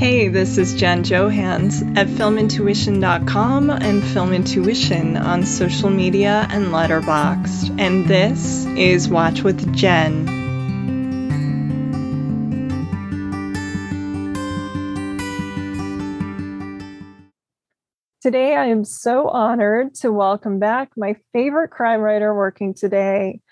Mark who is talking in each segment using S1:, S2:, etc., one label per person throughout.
S1: Hey, this is Jen Johans at filmintuition.com and Film Intuition on social media and Letterboxd. And this is Watch with Jen. Today, I am so honored to welcome back my favorite crime writer working today.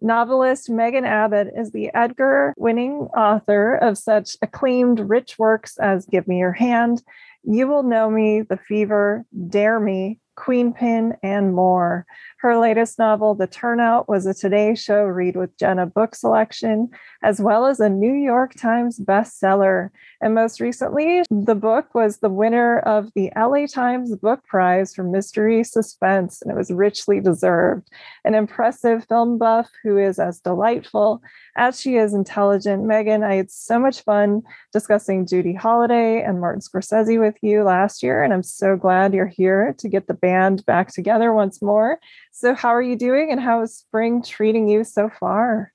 S1: Novelist Megan Abbott is the Edgar winning author of such acclaimed rich works as Give Me Your Hand, You Will Know Me, The Fever, Dare Me, Queenpin, and more. Her latest novel, The Turnout, was a Today Show Read with Jenna book selection, as well as a New York Times bestseller. And most recently, the book was the winner of the LA Times Book Prize for Mystery Suspense, and it was richly deserved. An impressive film buff who is as delightful as she is intelligent. Megan, I had so much fun discussing Judy Holliday and Martin Scorsese with you last year, and I'm so glad you're here to get the band back together once more. So, how are you doing, and how is spring treating you so far?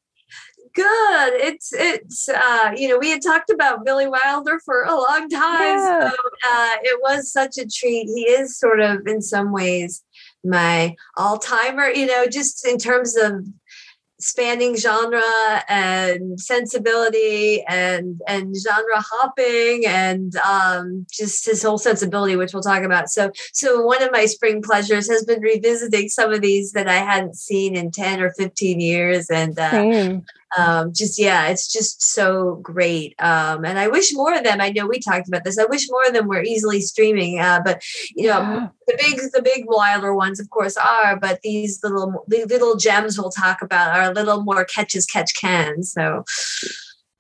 S2: good. It's it's uh, you know we had talked about Billy Wilder for a long time, yeah. so uh, it was such a treat. He is sort of in some ways my all timer. You know, just in terms of spanning genre and sensibility and and genre hopping and um, just his whole sensibility, which we'll talk about. So so one of my spring pleasures has been revisiting some of these that I hadn't seen in ten or fifteen years, and uh, um, just yeah, it's just so great. Um, and I wish more of them. I know we talked about this. I wish more of them were easily streaming. Uh, but you know, yeah. the big the big wilder ones, of course, are. But these little the little gems we'll talk about are a little more catch as catch can. So.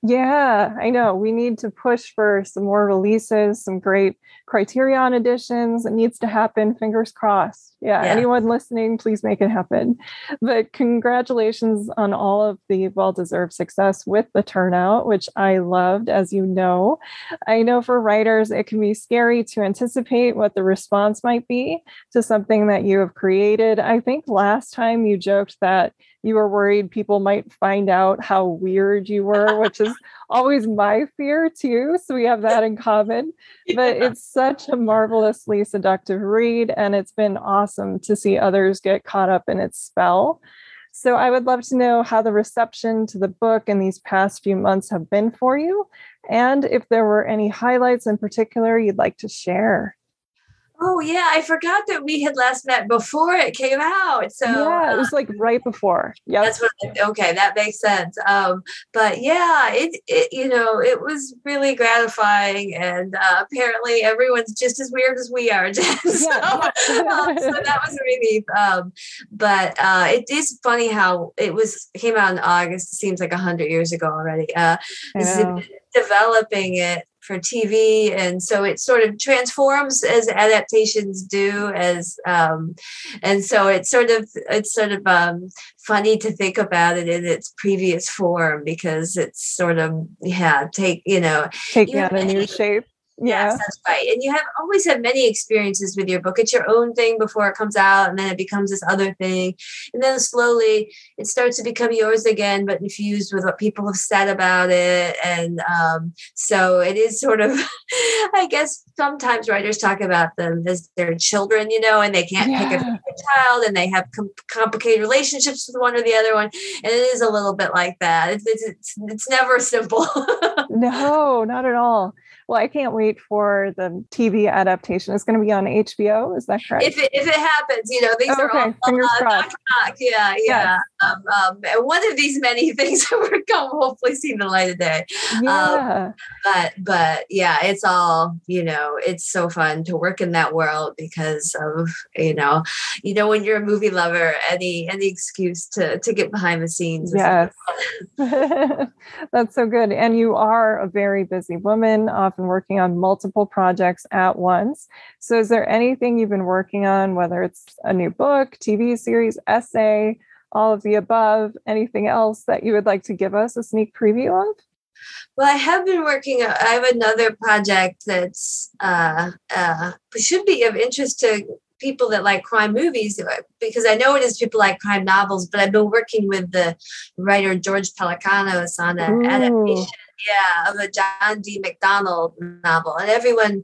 S1: Yeah, I know. We need to push for some more releases, some great criterion editions. It needs to happen. Fingers crossed yeah, yeah, anyone listening, please make it happen. But congratulations on all of the well deserved success with the turnout, which I loved, as you know. I know for writers, it can be scary to anticipate what the response might be to something that you have created. I think last time you joked that you were worried people might find out how weird you were, which is always my fear too. So we have that in common. Yeah. But it's such a marvelously seductive read, and it's been awesome to see others get caught up in its spell. So I would love to know how the reception to the book in these past few months have been for you, and if there were any highlights in particular you'd like to share.
S2: Oh yeah, I forgot that we had last met before it came out. So
S1: yeah, it was like right before.
S2: Yeah, that's what. Okay, that makes sense. Um, but yeah, it, it you know it was really gratifying, and uh, apparently everyone's just as weird as we are. so, yeah. um, so that was a relief. Um, but uh, it is funny how it was came out in August. It seems like a hundred years ago already. Uh, developing it for TV, and so it sort of transforms as adaptations do. As um, and so it's sort of it's sort of um, funny to think about it in its previous form because it's sort of yeah take you know
S1: taking on a new shape Yeah.
S2: Yes, that's right. And you have always have many experiences with your book. It's your own thing before it comes out, and then it becomes this other thing. And then slowly it starts to become yours again, but infused with what people have said about it. And um, so it is sort of, I guess sometimes writers talk about them as their children, you know, and they can't
S1: Yeah.
S2: pick a child and they have com- complicated relationships with one or the other one. And it is a little bit like that. It's, it's, it's never simple.
S1: No, not at all. Well, I can't wait for the TV adaptation. It's going to be on HBO. Is that correct?
S2: if it if it happens, you know, these
S1: Oh,
S2: are all
S1: Fingers
S2: uh,
S1: crossed.
S2: knock. Yeah, yeah. Um, um, and one of these many things that we're going to hopefully see the light of day.
S1: yeah.
S2: But but yeah, it's all you know. It's so fun to work in that world because of you know, you know, when you're a movie lover, any any excuse to to get behind the scenes.
S1: yes. That's so good. And you are a very busy woman, often working on multiple projects at once. So, is there anything you've been working on, whether it's a new book, TV series, essay, all of the above, anything else that you would like to give us a sneak preview of?
S2: Well, I have been working. uh, I have another project that's uh, uh, should be of interest to people that like crime movies uh, because I know it is people like crime novels. But I've been working with the writer George Pelecanos on an
S1: Ooh.
S2: adaptation, yeah, of a John D. MacDonald novel, and everyone.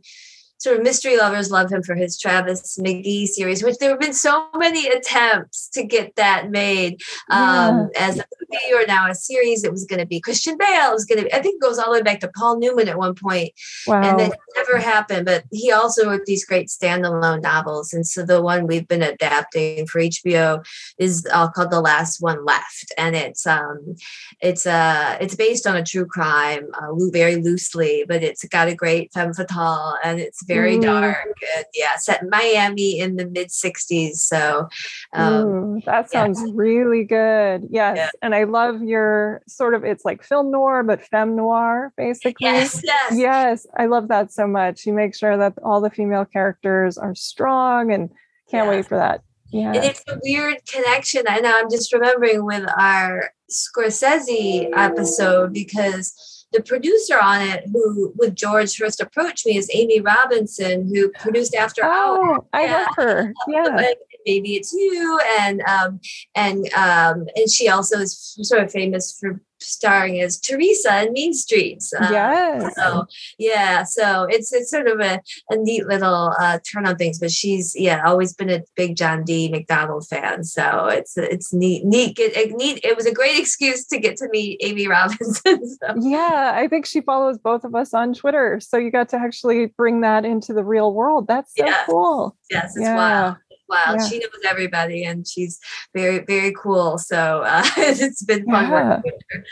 S2: Sort of mystery lovers love him for his Travis McGee series, which there have been so many attempts to get that made um, as a movie or now a series. It was going to be Christian Bale. It was going to be, I think it goes all the way back to Paul Newman at one point,
S1: Wow.
S2: and then it never happened. But he also wrote these great standalone novels. And so the one we've been adapting for HBO is uh, called The Last One Left. And it's, um, it's, uh, it's based on a true crime, uh, very loosely, but it's got a great femme fatale and it's very
S1: Mm.
S2: dark. And yeah, set in Miami in the mid 60s. So, um,
S1: Ooh, that
S2: yeah.
S1: sounds really good. Yes.
S2: Yeah.
S1: And I love your sort of, it's like film noir, but femme noir, basically.
S2: yes, yes.
S1: Yes, I love that so much. You make sure that all the female characters are strong and can't
S2: Yeah.
S1: wait for that. Yeah.
S2: And
S1: Yeah.
S2: it's a weird connection. I know I'm just remembering with our Scorsese episode because the producer on it, who with George first approached me, is Amy Robinson, who produced After Hours.
S1: Oh, I love her. Yeah.
S2: Maybe it's you and um and um and she also is sort of famous for starring as Teresa in Mean Streets. Uh,
S1: Yes.
S2: So yeah, so it's it's sort of a, a neat little uh, turn on things. But she's yeah always been a big John D. MacDonald fan, so it's it's neat neat it, neat. It was a great excuse to get to meet Amy Robinson. so.
S1: Yeah, I think she follows both of us on Twitter. So you got to actually bring that into the real world. That's so cool.
S2: Yes, it's
S1: Yeah.
S2: wild. Wow,
S1: Yeah.
S2: she knows everybody, and she's very, very cool. So uh, it's been fun
S1: Yeah.
S2: working with her.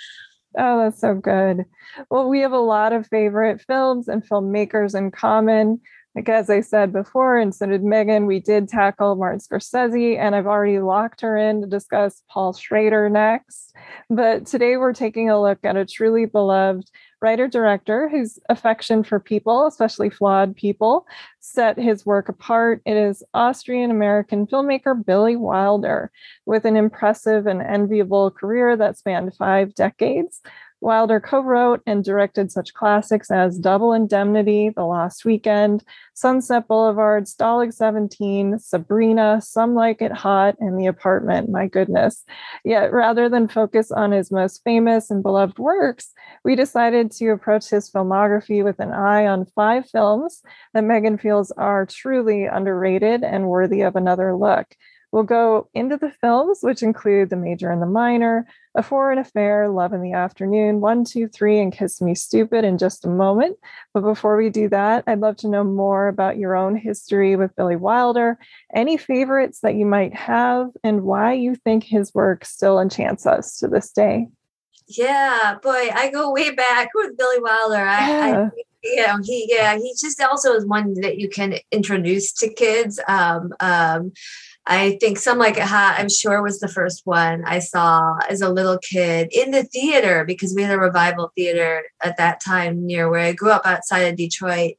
S1: Oh, that's so good. Well, we have a lot of favorite films and filmmakers in common. Like as I said before, and so did Megan, we did tackle Martin Scorsese, and I've already locked her in to discuss Paul Schrader next. But today we're taking a look at a truly beloved writer director whose affection for people, especially flawed people, set his work apart. It is Austrian American filmmaker Billy Wilder, with an impressive and enviable career that spanned five decades. Wilder co wrote and directed such classics as Double Indemnity, The Lost Weekend, Sunset Boulevard, Stalag 17, Sabrina, Some Like It Hot, and The Apartment. My goodness. Yet, rather than focus on his most famous and beloved works, we decided to approach his filmography with an eye on five films that Megan feels are truly underrated and worthy of another look. We'll go into the films, which include The Major and the Minor, A Foreign Affair, Love in the Afternoon, One, Two, Three, and Kiss Me Stupid in just a moment. But before we do that, I'd love to know more about your own history with Billy Wilder, any favorites that you might have, and why you think his work still enchants us to this day.
S2: Yeah, boy, I go way back with Billy Wilder. I,
S1: Yeah.
S2: I you know, he yeah, he just also is one that you can introduce to kids. Um, um, I think some like I'm sure was the first one I saw as a little kid in the theater because we had a revival theater at that time near where I grew up outside of Detroit.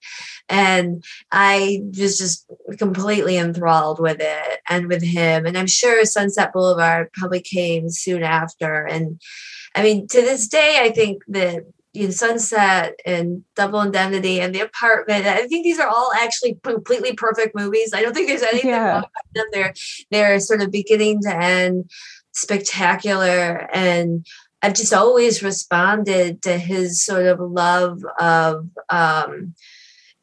S2: And I was just completely enthralled with it and with him. And I'm sure Sunset Boulevard probably came soon after. And I mean, to this day, I think that you know, Sunset and Double Indemnity and The Apartment. I think these are all actually completely perfect movies. I don't think there's anything yeah. wrong with them. They're they're sort of beginning to end spectacular and I've just always responded to his sort of love of um,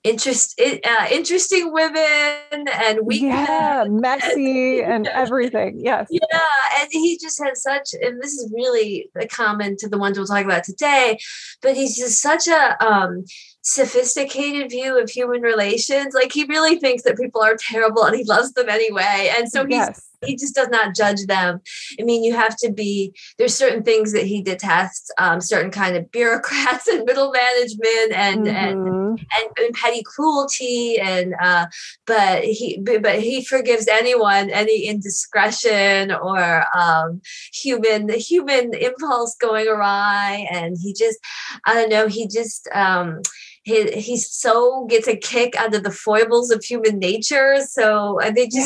S2: interest, uh, interesting women and we
S1: yeah, messy and everything. Yes,
S2: yeah, and he just has such, and this is really a comment to the ones we'll talk about today, but he's just such a um, sophisticated view of human relations. Like he really thinks that people are terrible and he loves them anyway. And so he's yes. He just does not judge them. I mean, you have to be there's certain things that he detests, um, certain kind of bureaucrats and middle management and mm-hmm. and, and, and petty cruelty and uh, but he but he forgives anyone any indiscretion or um, human human impulse going awry and he just I don't know he just um he, he so gets a kick out of the foibles of human nature. So uh, they just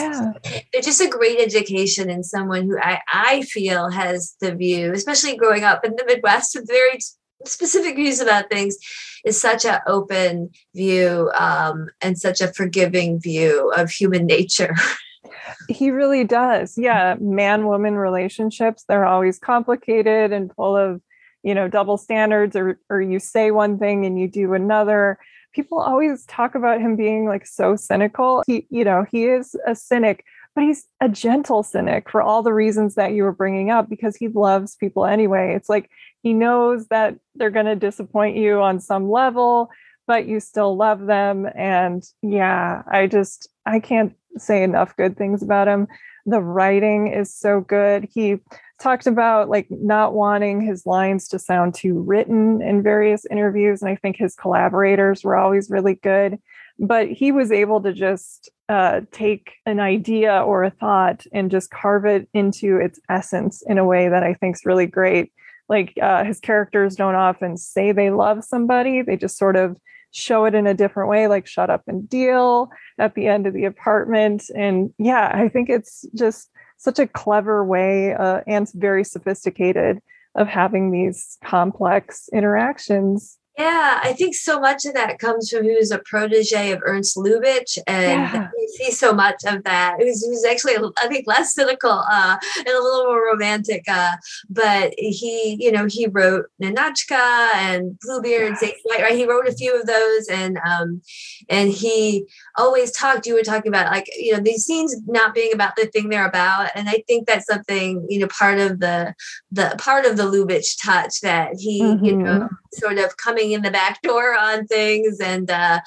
S2: yeah. they're just a great education in someone who I, I feel has the view, especially growing up in the Midwest with very specific views about things is such an open view um, and such a forgiving view of human nature.
S1: he really does. Yeah. Man woman relationships, they're always complicated and full of you know double standards or or you say one thing and you do another. People always talk about him being like so cynical. He you know he is a cynic but he's a gentle cynic for all the reasons that you were bringing up because he loves people anyway. It's like he knows that they're going to disappoint you on some level but you still love them. And yeah i just i can't say enough good things about him. The writing is so good. He talked about like not wanting his lines to sound too written in various interviews and i think his collaborators were always really good. But he was able to just uh, take an idea or a thought and just carve it into its essence in a way that i think is really great. Like uh, his characters don't often say they love somebody. They just sort of show it in a different way like shut up and deal at the end of the apartment. And yeah i think it's just such a clever way uh, and very sophisticated of having these complex interactions
S2: yeah, I think so much of that comes from he was a protege of Ernst Lubitsch, and yeah. you see so much of that. He was, was actually, I think, less cynical uh, and a little more romantic. Uh, but he, you know, he wrote Ninotchka and Bluebeard, yes. White, right? He wrote a few of those, and um, and he always talked. You were talking about like you know these scenes not being about the thing they're about, and I think that's something you know part of the the part of the Lubitsch touch that he mm-hmm. you know sort of coming in the back door on things and uh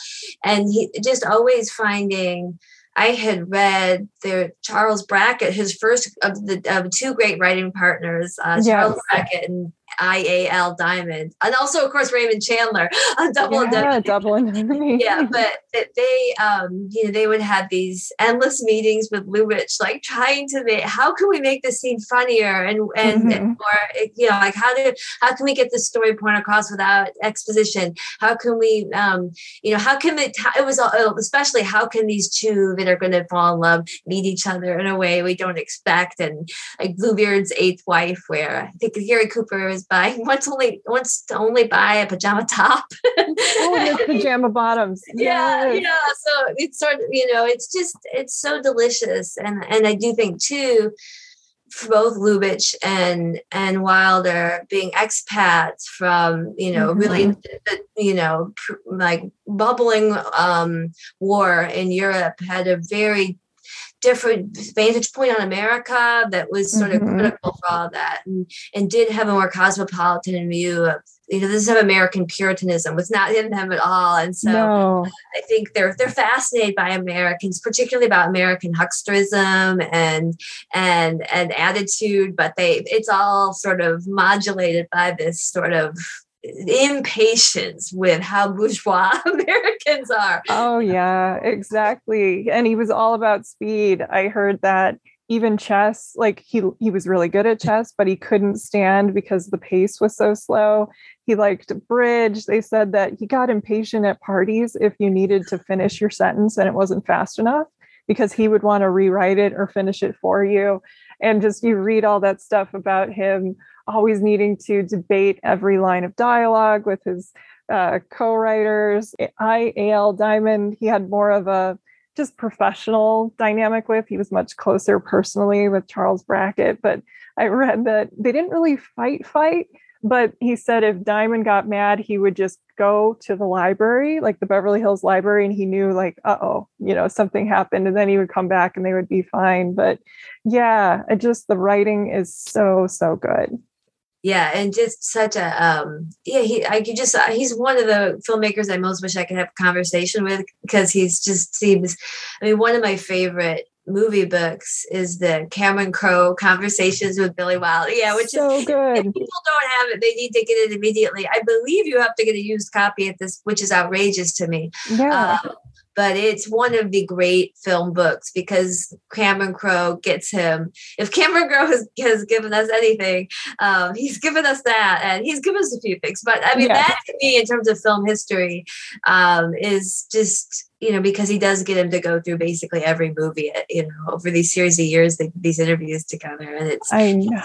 S2: and he just always finding I had read there Charles Brackett, his first of the of two great writing partners, uh, yes. Charles Brackett and IAL Diamond, and also of course Raymond Chandler. On Double
S1: yeah, Double
S2: yeah, but they um you know they would have these endless meetings with Lubitsch, like trying to make how can we make this scene funnier? And and, mm-hmm. or you know like how do how can we get the story point across without exposition? How can we um you know how can it it was uh, especially how can these two that are going to fall in love meet each other in a way we don't expect? And like Bluebeard's eighth wife where I think Gary Cooper is buy wants only wants to only buy a pajama top.
S1: oh, pajama bottoms.
S2: Yeah, yes. yeah. So it's sort of you know it's just it's so delicious, and and I do think too. Both Lubitsch and and Wilder being expats from you know mm-hmm. really you know like bubbling um, war in Europe had a very different vantage point on America that was sort mm-hmm. of critical for all that and, and did have a more cosmopolitan view of you know this is American Puritanism was not in them at all and so no. I think they're they're fascinated by Americans particularly about American hucksterism and and and attitude but they it's all sort of modulated by this sort of impatience with how bourgeois Americans are.
S1: Oh, yeah, exactly. And he was all about speed. I heard that even chess, like he he was really good at chess, but he couldn't stand because the pace was so slow. He liked bridge. They said that he got impatient at parties if you needed to finish your sentence and it wasn't fast enough because he would want to rewrite it or finish it for you. And just you read all that stuff about him always needing to debate every line of dialogue with his uh, co-writers. I A.L. Diamond, he had more of a just professional dynamic with. He was much closer personally with Charles Brackett, but I read that they didn't really fight fight, but he said if Diamond got mad, he would just go to the library, like the Beverly Hills Library, and he knew like, uh-oh, you know, something happened, and then he would come back and they would be fine. But yeah, it just the writing is so, so good
S2: yeah and just such a um yeah he i could just uh, he's one of the filmmakers i most wish i could have a conversation with because he's just seems i mean one of my favorite movie books is the cameron crowe conversations with billy wilder yeah which
S1: so
S2: is
S1: good.
S2: if people don't have it they need to get it immediately. I believe you have to get a used copy at this which is outrageous to me.
S1: Yeah.
S2: Um, but it's one of the great film books because Cameron Crowe gets him. If Cameron Crowe has, has given us anything, um, he's given us that, and he's given us a few things. But I mean, yeah. that to me, in terms of film history, um, is just you know, because he does get him to go through basically every movie, you know, over these series of years, they, these interviews together. And it's,
S1: I know,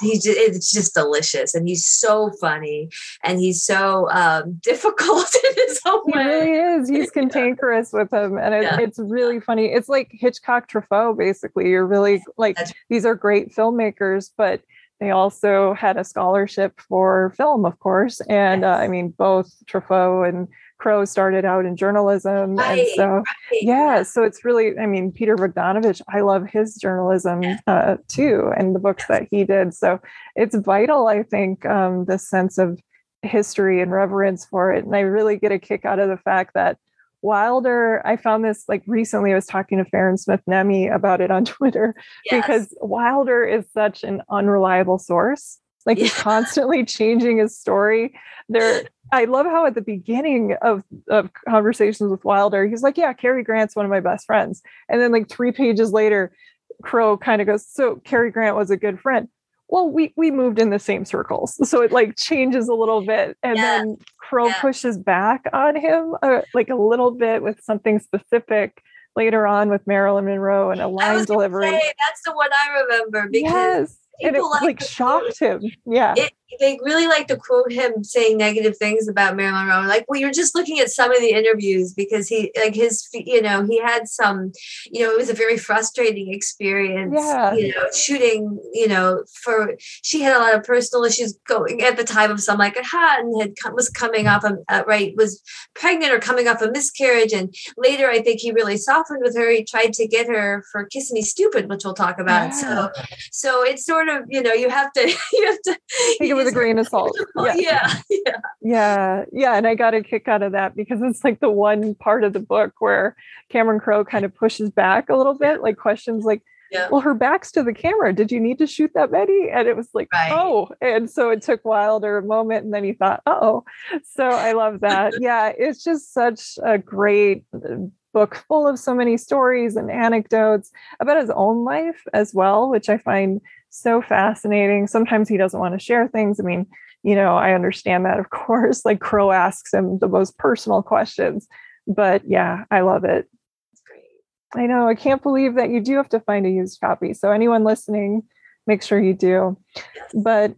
S2: he's just, it's just delicious. And he's so funny and he's so um, difficult in his own way.
S1: He really is. He's cantankerous with him. And it, yeah. it's really funny. It's like Hitchcock Truffaut, basically. You're really like, That's- these are great filmmakers, but they also had a scholarship for film, of course. And yes. uh, I mean, both Truffaut and Crowe started out in journalism. Right, and so, right. yeah, so it's really, I mean, Peter Bogdanovich, I love his journalism uh, too, and the books that he did. So it's vital, I think, um, the sense of history and reverence for it. And I really get a kick out of the fact that Wilder, I found this like recently. I was talking to Farran Smith Nehme about it on Twitter yes. because Wilder is such an unreliable source. Like yeah. he's constantly changing his story. There, I love how at the beginning of, of conversations with Wilder, he's like, Yeah, Cary Grant's one of my best friends. And then like three pages later, Crowe kind of goes, So Cary Grant was a good friend. Well, we we moved in the same circles. So it like changes a little bit. And yeah. then Crowe yeah. pushes back on him uh, like a little bit with something specific later on with Marilyn Monroe and a line delivery.
S2: Say, that's the one I remember because
S1: yes. And it like, like shocked him. Yeah.
S2: It, they really like to quote him saying negative things about Marilyn Monroe. Like, well, you're just looking at some of the interviews because he, like, his, you know, he had some, you know, it was a very frustrating experience.
S1: Yeah.
S2: You know, shooting, you know, for she had a lot of personal issues going at the time of Some Like It Hot and had come, was coming off a uh, right was pregnant or coming off a miscarriage, and later I think he really softened with her. He tried to get her for "Kiss Me Stupid," which we'll talk about. Yeah. So, so it's sort of you know you have to you have to
S1: with a grain of salt.
S2: Yeah. yeah. Yeah.
S1: Yeah. Yeah. And I got a kick out of that because it's like the one part of the book where Cameron Crowe kind of pushes back a little bit, like questions like, yeah. well, her back's to the camera. Did you need to shoot that many? And it was like, right. oh. And so it took Wilder a moment and then he thought, oh. So I love that. yeah. It's just such a great uh, book full of so many stories and anecdotes about his own life as well, which I find so fascinating. Sometimes he doesn't want to share things. I mean, you know, I understand that, of course. Like Crowe asks him the most personal questions. But yeah, I love it. I know. I can't believe that you do have to find a used copy. So, anyone listening, make sure you do. But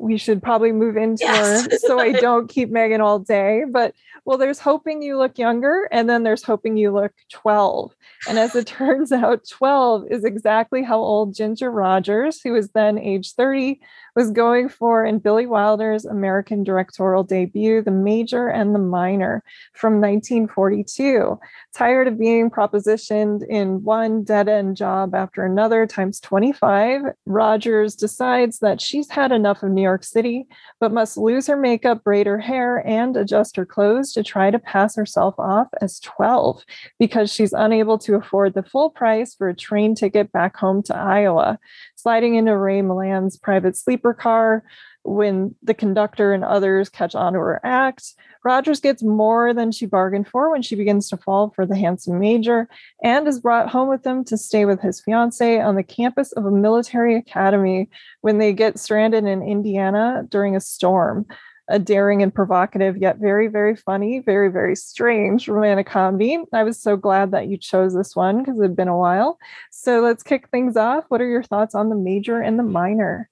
S1: we should probably move into yes. her so I don't keep Megan all day. But well, there's hoping you look younger, and then there's hoping you look 12. And as it turns out, 12 is exactly how old Ginger Rogers, who was then age 30, was going for in Billy Wilder's American directorial debut, The Major and the Minor from 1942. Tired of being propositioned in one dead end job after another times 25, Rogers decides that she's had enough of New York City, but must lose her makeup, braid her hair, and adjust her clothes to try to pass herself off as 12 because she's unable to afford the full price for a train ticket back home to Iowa sliding into Ray Milland's private sleeper car when the conductor and others catch on to her act. Rogers gets more than she bargained for when she begins to fall for the handsome major and is brought home with him to stay with his fiancee on the campus of a military academy when they get stranded in Indiana during a storm a daring and provocative, yet very, very funny, very, very strange romantic comedy. I was so glad that you chose this one because it had been a while. So let's kick things off. What are your thoughts on the major and the minor?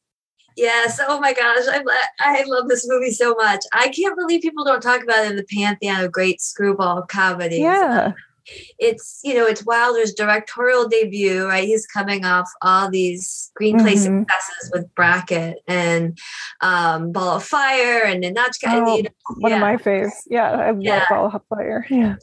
S2: Yes. Oh my gosh. I, I love this movie so much. I can't believe people don't talk about it in the pantheon of great screwball comedies.
S1: Yeah.
S2: It's, you know, it's Wilder's directorial debut, right? He's coming off all these screenplay mm-hmm. successes with Brackett and um, Ball of Fire and Ninotchka.
S1: Oh, you know, one yeah. of my faves. Yeah. I love yeah. Ball of Fire. Yeah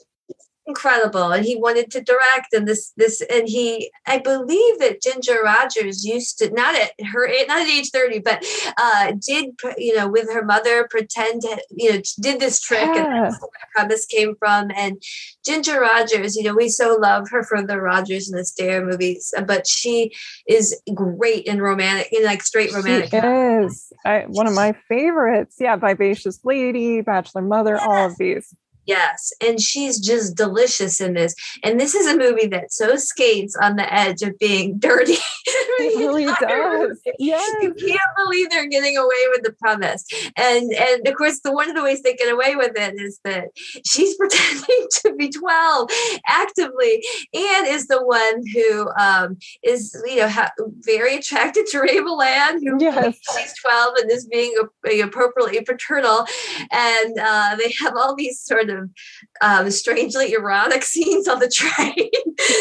S2: incredible and he wanted to direct and this this and he i believe that ginger rogers used to not at her not at age 30 but uh did you know with her mother pretend to you know did this trick yeah. and that's where the premise came from and ginger rogers you know we so love her for the rogers and the Astaire movies but she is great in romantic in like straight romantic
S1: she is I, one of my favorites yeah vivacious lady bachelor mother yes. all of these
S2: Yes. And she's just delicious in this. And this is a movie that so skates on the edge of being dirty.
S1: It really does. Yes.
S2: You can't believe they're getting away with the premise. And and of course the one of the ways they get away with it is that she's pretending to be 12 actively and is the one who um, is you know ha- very attracted to Ray Milland, who yes. she's 12 and is being appropriately paternal. And uh, they have all these sort of of um, strangely erotic scenes on the train.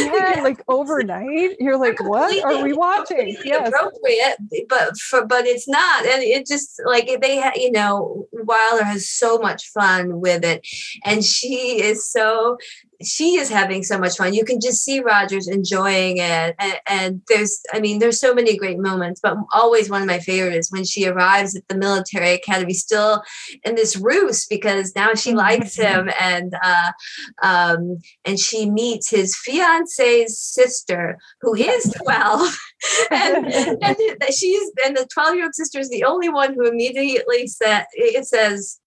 S1: yeah, like overnight, you're like, "What are we watching?"
S2: Yes. appropriate, but for, but it's not, and it just like they, ha- you know, Wilder has so much fun with it, and she is so she is having so much fun. You can just see Rogers enjoying it. And, and, there's, I mean, there's so many great moments, but always one of my favorites when she arrives at the military academy, still in this ruse because now she mm-hmm. likes him and, uh, um, and she meets his fiance's sister, who is 12. and, and she's, and the 12 year old sister is the only one who immediately said, it says,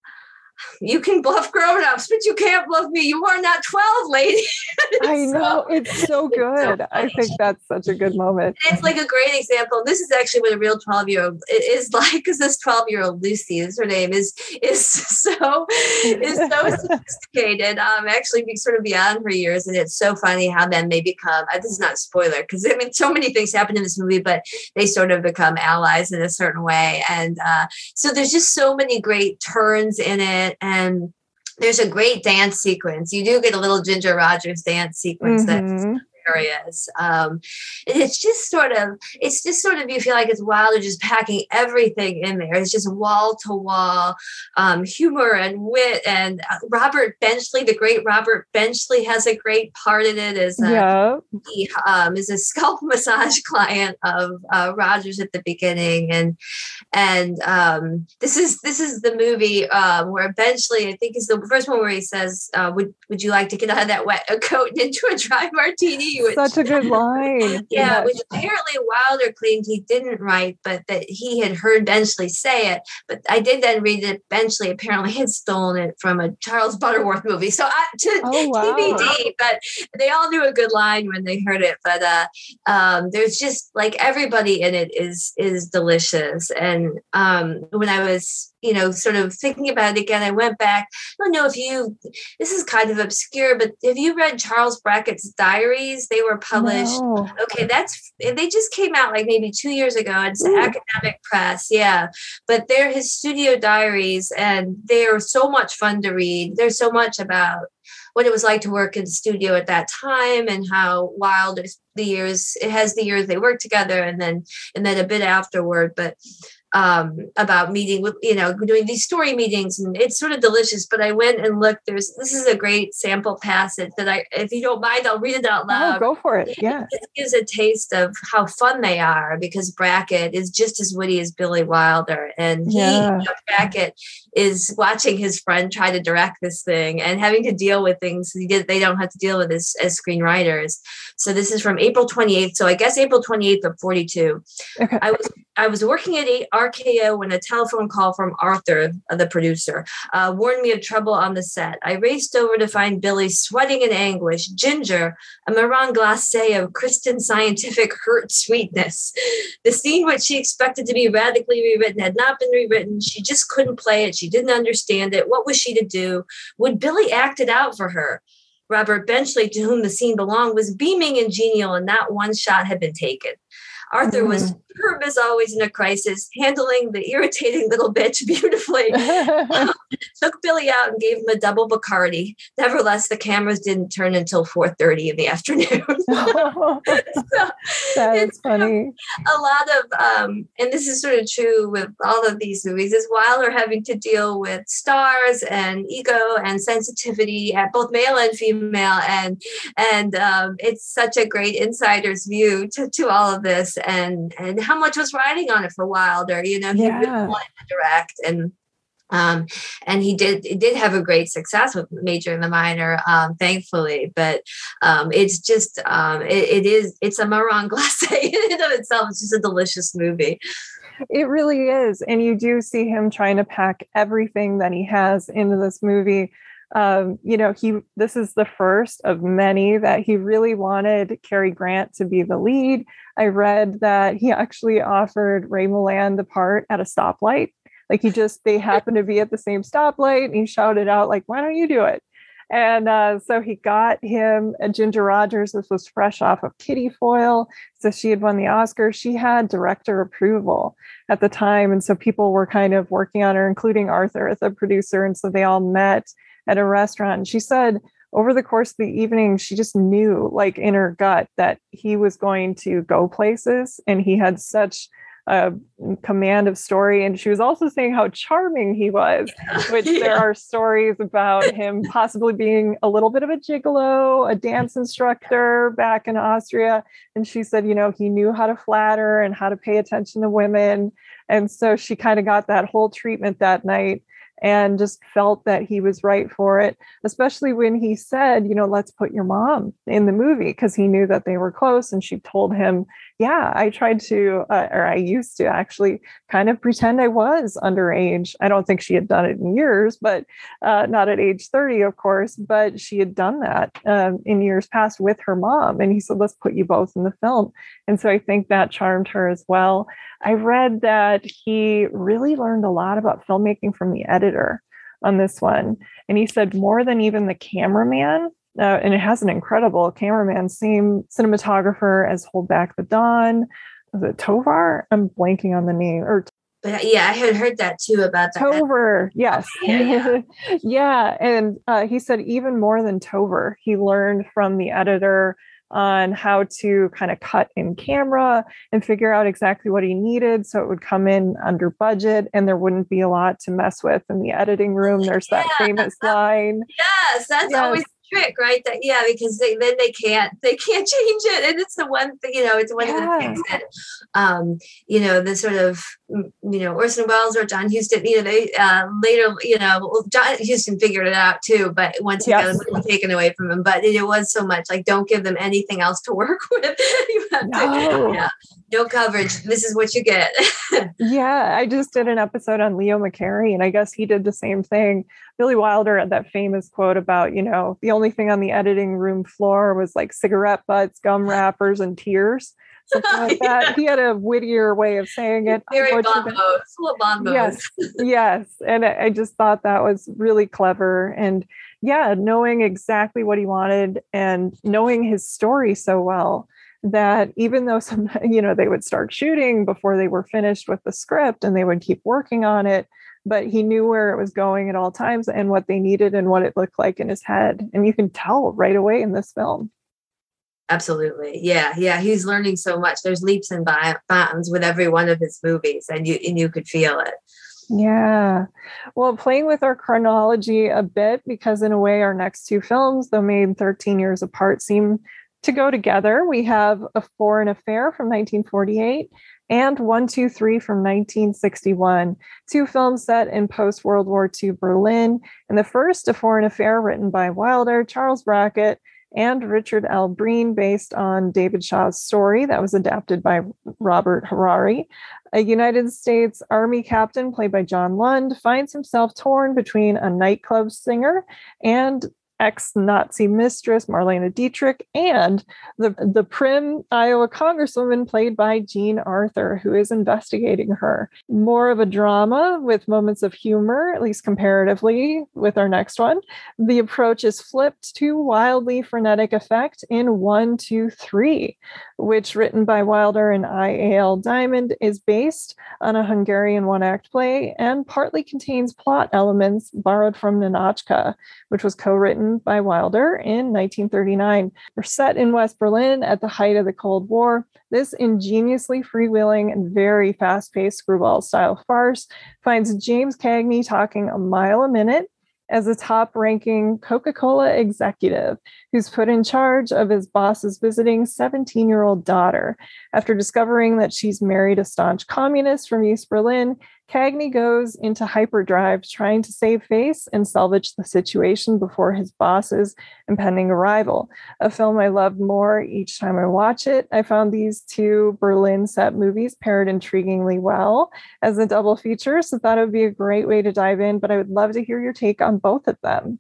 S2: you can bluff grown-ups, but you can't bluff me. You are not 12, lady.
S1: I know. So, it's so good. So I think that's such a good moment.
S2: It's like a great example. This is actually what a real 12-year-old is like, because this 12-year-old Lucy is her name, is is so is so sophisticated. Um, actually be sort of beyond her years. And it's so funny how then they become uh, this is not spoiler, because I mean so many things happen in this movie, but they sort of become allies in a certain way. And uh, so there's just so many great turns in it it. And there's a great dance sequence. You do get a little Ginger Rogers dance sequence mm-hmm. that's areas. Um, it's just sort of, it's just sort of, you feel like it's Wilder just packing everything in there. It's just wall to wall um, humor and wit. And uh, Robert Benchley, the great Robert Benchley, has a great part in it. As a, yeah. he um, is a scalp massage client of uh, Rogers at the beginning, and and um, this is this is the movie um, where Benchley, I think, is the first one where he says, uh, "Would would you like to get out of that wet coat and into a dry martini?"
S1: Which, Such a good line.
S2: yeah, which apparently Wilder claimed he didn't write, but that he had heard Benchley say it. But I did then read that Benchley apparently had stolen it from a Charles Butterworth movie. So I, to oh, wow. TBD, but they all knew a good line when they heard it. But uh, um, there's just like everybody in it is is delicious. And um, when I was you know, sort of thinking about it again, I went back. I don't know if you, this is kind of obscure, but have you read Charles Brackett's diaries? They were published. No. Okay, that's, they just came out like maybe two years ago. It's Ooh. academic press. Yeah. But they're his studio diaries and they're so much fun to read. There's so much about what it was like to work in the studio at that time and how wild the years it has the years they worked together and then and then a bit afterward but um, about meeting with you know doing these story meetings and it's sort of delicious but i went and looked there's this is a great sample passage that i if you don't mind i'll read it out loud
S1: oh, go for it yeah
S2: it gives a taste of how fun they are because brackett is just as witty as billy wilder and he yeah. you know, brackett is watching his friend try to direct this thing and having to deal with things they don't have to deal with as, as screenwriters so this is from april 28th so i guess april 28th of 42 okay. i was i was working at RKO when a telephone call from Arthur, the producer, uh, warned me of trouble on the set. I raced over to find Billy sweating in anguish. Ginger, a marron glacé of Christian scientific hurt sweetness. The scene which she expected to be radically rewritten had not been rewritten. She just couldn't play it. She didn't understand it. What was she to do? Would Billy act it out for her? Robert Benchley, to whom the scene belonged, was beaming and genial, and not one shot had been taken. Arthur mm-hmm. was superb is always in a crisis, handling the irritating little bitch beautifully. um, took Billy out and gave him a double Bacardi. Nevertheless, the cameras didn't turn until 4:30 in the afternoon.
S1: so That's funny.
S2: A lot of, um, and this is sort of true with all of these movies, is while they're having to deal with stars and ego and sensitivity at both male and female, and and um, it's such a great insider's view to, to all of this, and and how much was riding on it for Wilder. You know, he yeah. really wanted to direct and um, and he did did have a great success with major and the minor um, thankfully but um, it's just um, it, it is it's a marron glacé in and of itself it's just a delicious movie
S1: it really is and you do see him trying to pack everything that he has into this movie um, you know he this is the first of many that he really wanted Cary Grant to be the lead i read that he actually offered ray milland the part at a stoplight like he just, they happened to be at the same stoplight and he shouted out, like, why don't you do it? And uh, so he got him a Ginger Rogers. This was fresh off of Kitty Foyle. So she had won the Oscar. She had director approval at the time. And so people were kind of working on her, including Arthur as a producer. And so they all met at a restaurant. And she said over the course of the evening, she just knew, like in her gut, that he was going to go places. And he had such a command of story. And she was also saying how charming he was, which yeah. there are stories about him possibly being a little bit of a gigolo, a dance instructor back in Austria. And she said, you know, he knew how to flatter and how to pay attention to women. And so she kind of got that whole treatment that night and just felt that he was right for it, especially when he said, you know, let's put your mom in the movie because he knew that they were close. And she told him, yeah, I tried to, uh, or I used to actually kind of pretend I was underage. I don't think she had done it in years, but uh, not at age 30, of course, but she had done that um, in years past with her mom. And he said, let's put you both in the film. And so I think that charmed her as well. I read that he really learned a lot about filmmaking from the editor on this one. And he said more than even the cameraman uh, and it has an incredible cameraman, same cinematographer as Hold Back the Dawn. Was it Tover? I'm blanking on the name. Or
S2: but yeah, I had heard that too about that.
S1: Tover, yes. Yeah, yeah. yeah. And uh, he said even more than Tover, he learned from the editor on how to kind of cut in camera and figure out exactly what he needed so it would come in under budget and there wouldn't be a lot to mess with in the editing room. There's that famous line.
S2: Yes, that's yes. always trick, right? That yeah, because they, then they can't they can't change it, and it's the one thing you know. It's one yeah. of the things that um, you know the sort of you know Orson Welles or John Huston. You know they uh, later you know John Huston figured it out too, but once he yes. got it taken away from him, but it, was so much like don't give them anything else to work with. you have no. to yeah no coverage. This is what you get.
S1: yeah, I just did an episode on Leo McCarey, and I guess he did the same thing. Billy Wilder had that famous quote about, you know, the only thing on the editing room floor was like cigarette butts, gum wrappers, and tears. Something like that. yeah. He had a wittier way of saying it.
S2: Very bombos.
S1: Yes, yes. And I just thought that was really clever. And yeah, knowing exactly what he wanted and knowing his story so well that even though some you know they would start shooting before they were finished with the script and they would keep working on it but he knew where it was going at all times and what they needed and what it looked like in his head. And you can tell right away in this film.
S2: Absolutely. Yeah yeah he's learning so much. There's leaps and bounds with every one of his movies and you and you could feel it.
S1: Yeah. Well, playing with our chronology a bit, because in a way, our next two films, though made 13 years apart, seem to go together, we have A Foreign Affair from 1948 and 123 from 1961, two films set in post World War II Berlin. And the first, A Foreign Affair, written by Wilder, Charles Brackett, and Richard L. Breen, based on David Shaw's story that was adapted by Robert Harari. A United States Army captain, played by John Lund, finds himself torn between a nightclub singer and ex-Nazi mistress Marlene Dietrich and the, the prim Iowa congresswoman played by Jean Arthur, who is investigating her. More of a drama with moments of humor, at least comparatively, with our next one. The approach is flipped to wildly frenetic effect in one, two, three, which written by Wilder and I.A.L. Diamond is based on a Hungarian one-act play and partly contains plot elements borrowed from Ninotchka, which was co-written by Wilder in 1939. We're set in West Berlin at the height of the Cold War. This ingeniously freewheeling and very fast-paced screwball-style farce finds James Cagney talking a mile a minute as a top ranking Coca Cola executive who's put in charge of his boss's visiting 17 year old daughter. After discovering that she's married a staunch communist from East Berlin, Cagney goes into hyperdrive trying to save face and salvage the situation before his boss's impending arrival. A film I love more each time I watch it. I found these two Berlin set movies paired intriguingly well as a double feature, so thought it would be a great way to dive in, but I would love to hear your take on both of them.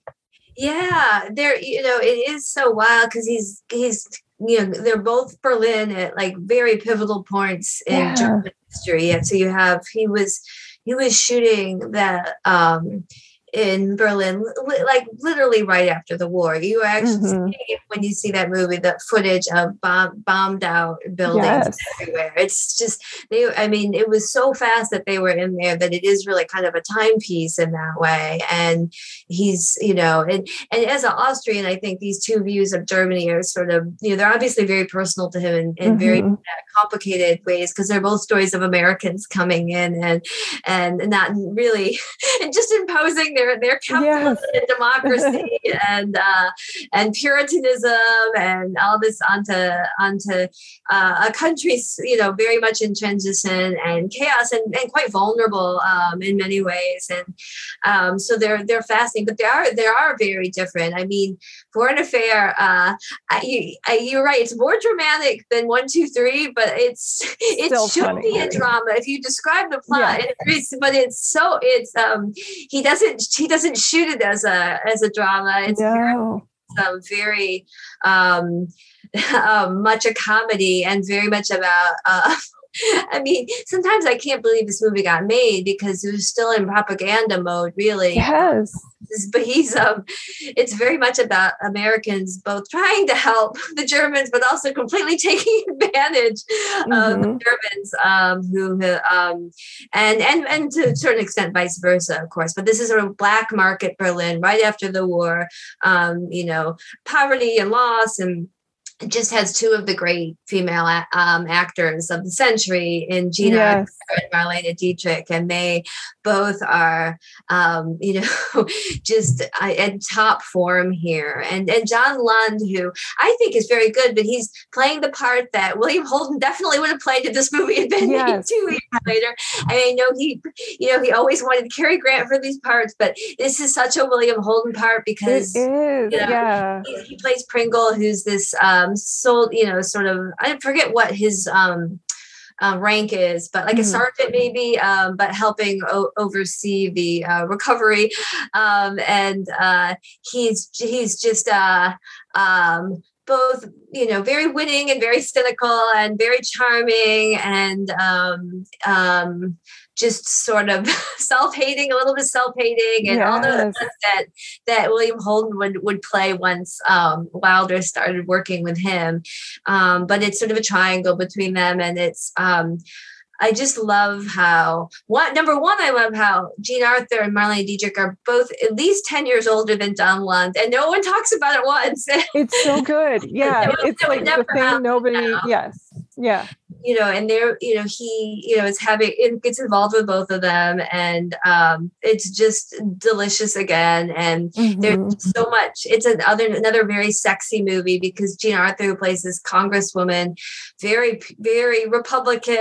S2: Yeah, there you know, it is so wild because he's he's you know, they're both Berlin at like very pivotal points in yeah. German history. And so you have he was he was shooting that um in Berlin, li- like literally right after the war. You actually mm-hmm. see when you see that movie, the footage of bomb- bombed out buildings yes. everywhere. It's just they. I mean, it was so fast that they were in there that it is really kind of a timepiece in that way. And he's, you know, and and as an Austrian, I think these two views of Germany are sort of, you know, they're obviously very personal to him in, in mm-hmm. very complicated ways because they're both stories of Americans coming in and and not really and just imposing their their capitalism yes. and democracy and uh, and Puritanism and all this onto onto uh, a country you know very much in transition and chaos and, and quite vulnerable um, in many ways and um, so they're they're fascinating but they are they are very different. I mean, Foreign Affair. Uh, you, you're right. It's more dramatic than one two three, but it's it Still should funny. be a drama if you describe the plot. Yeah. It's, but it's so it's um he doesn't he doesn't shoot it as a as a drama. It's no. very, um, very um, uh, much a comedy and very much about uh, I mean, sometimes I can't believe this movie got made because it was still in propaganda mode, really.
S1: Yes.
S2: But he's um it's very much about Americans both trying to help the Germans, but also completely taking advantage mm-hmm. of the Germans um who um and and and to a certain extent vice versa, of course. But this is a black market Berlin right after the war, um, you know, poverty and loss and just has two of the great female um, actors of the century in Jean yes. and Marlene Dietrich, and they both are, um, you know, just uh, in top form here. And and John Lund, who I think is very good, but he's playing the part that William Holden definitely would have played if this movie had been yes. made two years later. I know he, you know, he always wanted Cary Grant for these parts, but this is such a William Holden part because
S1: it is, you know, yeah.
S2: He, he, plays Pringle, who's this um, sold, you know, sort of I forget what his um uh, rank is, but like mm-hmm. a sergeant maybe, um, but helping o- oversee the uh, recovery. Um, and uh, he's he's just uh, um, both you know very winning and very cynical and very charming and um, um, just sort of self-hating, a little bit self-hating, and yes. all the that that William Holden would would play once um, Wilder started working with him. Um, but it's sort of a triangle between them, and it's. Um, I just love how what number one, I love how Jean Arthur and Marlene Dietrich are both at least 10 years older than Don Lund, and no one talks about it once.
S1: It's so good. Yeah. it's like the thing nobody, now. yes. Yeah
S2: you know, and there, you know, he, you know, is having it gets involved with both of them, and um, it's just delicious again. And mm-hmm. there's so much. It's another another very sexy movie because Jean Arthur who plays this congresswoman, very very Republican,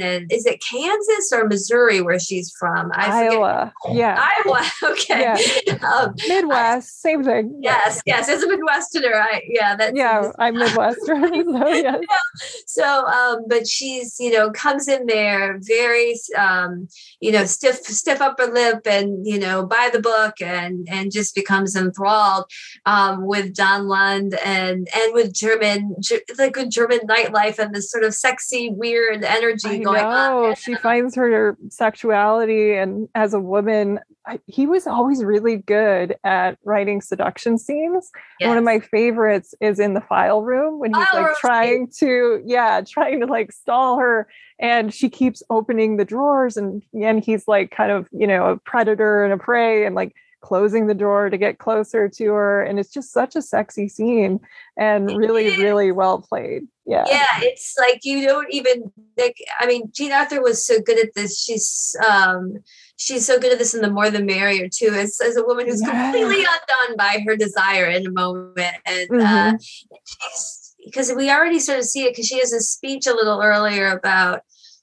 S2: and is it Kansas or Missouri where she's from?
S1: I Iowa. Forget. Yeah,
S2: Iowa. Okay.
S1: Yeah. Um, Midwest, same thing.
S2: Yes, yes. As a Midwesterner, I yeah, that's
S1: yeah, I'm Midwestern. so yeah.
S2: So, um, but she's you know comes in there very um, you know stiff stiff upper lip and you know by the book and and just becomes enthralled um, with John Lund and and with German like with German nightlife and this sort of sexy weird energy I going know.
S1: on. She finds her sexuality and as a woman I, he was always really good at writing seduction scenes. Yes. One of my favorites is in the file room when he's file like trying to, yeah, trying to like stall her, and she keeps opening the drawers, and and he's like kind of you know a predator and a prey, and like closing the door to get closer to her, and it's just such a sexy scene and really really well played. Yeah,
S2: yeah, it's like you don't even like. I mean, Jean Arthur was so good at this. She's um she's so good at this in the more the merrier too as, as a woman who's completely undone by her desire in a moment and uh, mm-hmm. uh, she's because we already sort of see it because she has a speech a little earlier about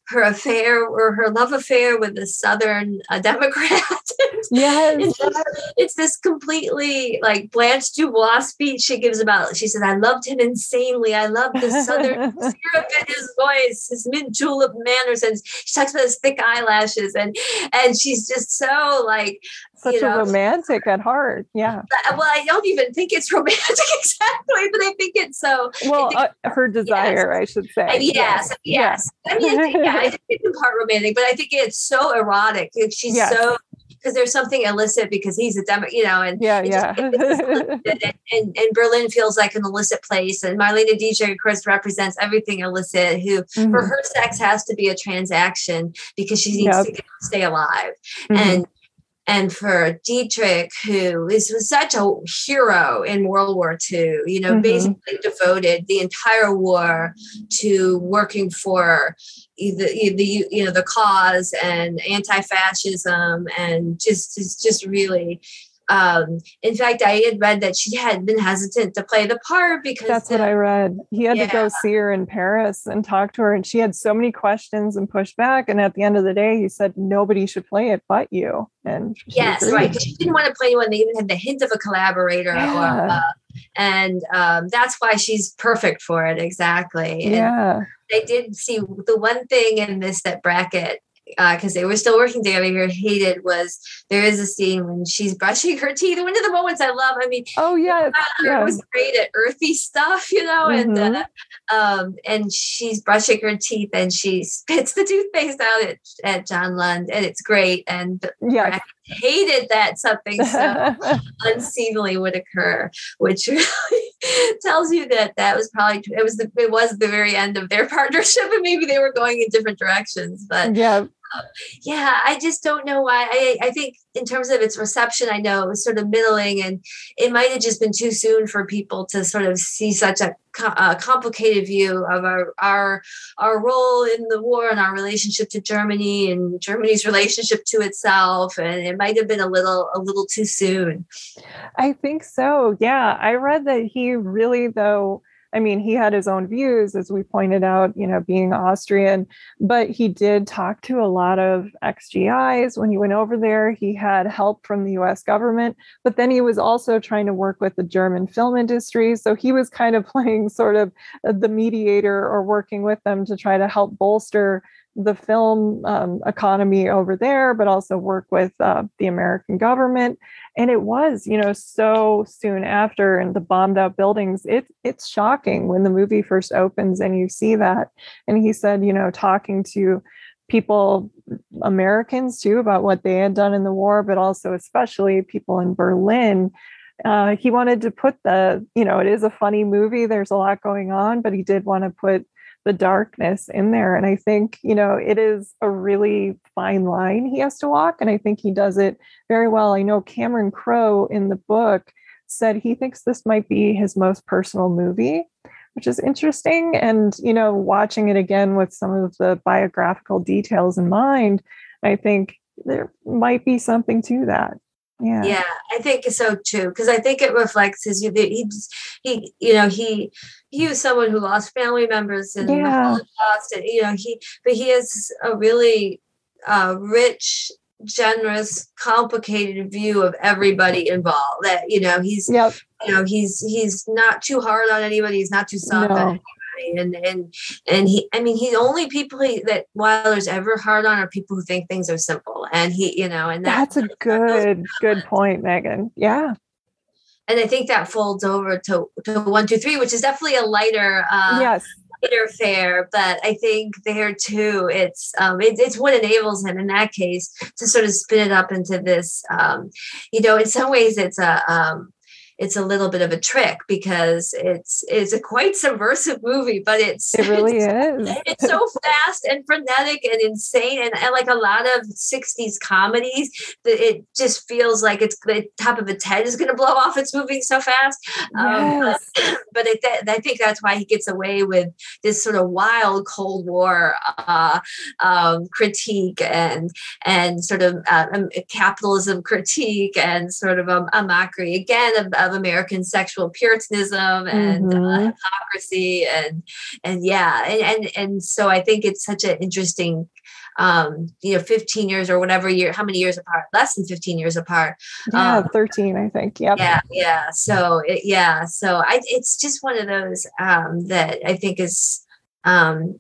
S2: her affair or her love affair with a Southern uh, Democrat.
S1: yes.
S2: it's, it's, this completely like Blanche Dubois speech she gives about, she says, I loved him insanely. I loved the Southern syrup in his voice, his mint julep manners. And she talks about his thick eyelashes and, and she's just so like,
S1: such you know, a romantic at heart. Yeah.
S2: Well, I don't even think it's romantic exactly, but I think it's so.
S1: Well, think, uh, her desire, yes. I should say.
S2: yes, yes. yes. I mean, I think, yeah, I think it's in part romantic, but I think it's so erotic. She's yes. so because there's something illicit because he's a demo, you know, and
S1: yeah, yeah.
S2: and, and, and, Berlin feels like an illicit place, and Marlene Dietrich, of course, represents everything illicit. Who mm-hmm. for her, sex has to be a transaction because she needs yep. to stay alive, mm-hmm. and and for Dietrich, who is was such a hero in World War II, you know, mm-hmm. basically devoted the entire war to working for the, the you know the cause and anti-fascism and just just just really um, in fact, I had read that she had been hesitant to play the part because
S1: that's the, what I read. He had yeah. to go see her in Paris and talk to her, and she had so many questions and pushed back. And at the end of the day, he said nobody should play it but you. And
S2: yes, agreed. right, because she didn't want to play anyone. They even had the hint of a collaborator, yeah. or, uh, and um, that's why she's perfect for it. Exactly. And
S1: yeah.
S2: They did see the one thing in this that Brackett because uh, they were still working together. Here, hated was there is a scene when she's brushing her teeth. One of the moments i love i mean
S1: oh yeah,
S2: yeah. was great at earthy stuff you know mm-hmm. and uh, um, and she's brushing her teeth and she spits the toothpaste out at, at john lund and it's great. And
S1: yeah.
S2: Hated that something so unseemly would occur which really tells you that that was probably it was the it was the very end of their partnership and maybe they were going in different directions but
S1: yeah
S2: yeah, I just don't know why. I, I think in terms of its reception, I know it was sort of middling, and it might have just been too soon for people to sort of see such a, a complicated view of our our our role in the war and our relationship to Germany and Germany's relationship to itself, and it might have been a little a little too soon.
S1: I think so. Yeah, I read that he really though I mean, he had his own views, as we pointed out, you know, being Austrian, but he did talk to a lot of ex-GIs when he went over there. He had help from the US government, but then he was also trying to work with the German film industry. So he was kind of playing sort of the mediator or working with them to try to help bolster the film um, economy over there, but also work with uh, the American government. And it was, you know, so soon after, and the bombed out buildings. It it's shocking when the movie first opens and you see that. And he said, you know, talking to people, Americans too, about what they had done in the war, but also especially people in Berlin. Uh, he wanted to put the, you know, it is a funny movie. There's a lot going on, but he did want to put the darkness in there. And I think, you know, it is a really fine line he has to walk. And I think he does it very well. I know Cameron Crowe in the book said he thinks this might be his most personal movie, which is interesting. And, you know, watching it again with some of the biographical details in mind, I think there might be something to that. Yeah.
S2: Yeah, I think so too. Because I think it reflects his he he you know he he was someone who lost family members and
S1: yeah.
S2: lost it. You know he but he has a really uh, rich, generous, complicated view of everybody involved. That you know he's
S1: yep.
S2: you know he's he's not too hard on anybody. He's not too soft no. on anybody and and and he i mean he only people he, that wilder's ever hard on are people who think things are simple. And he you know and
S1: that, that's a good good point megan. Yeah.
S2: And i think that folds over to to one two three which is definitely a lighter uh
S1: yes.
S2: lighter fare, but I think there too, it's um, it, it's what enables him in that case to sort of spin it up into this. Um, you know, in some ways, it's a um, it's a little bit of a trick because it's it's a quite subversive movie, but it's
S1: it really
S2: it's,
S1: is.
S2: It's so fast and frenetic and insane, and, and, like a lot of '60s comedies, that it just feels like it's the top of its head is going to blow off. It's moving so fast.
S1: Yes.
S2: Um, but it, I think that's why he gets away with this sort of wild Cold War uh, um, critique and and sort of uh, um, capitalism critique and sort of a, a mockery again of, of American sexual puritanism and uh, mm-hmm. uh, hypocrisy and and yeah and, and and so I think it's such an interesting um, you know, 15 years or whatever year, how many years apart? Less than 15 years apart.
S1: Yeah, um, 13, I think. Yep.
S2: Yeah, yeah. So it, yeah, so I, it's just one of those um, that I think is um,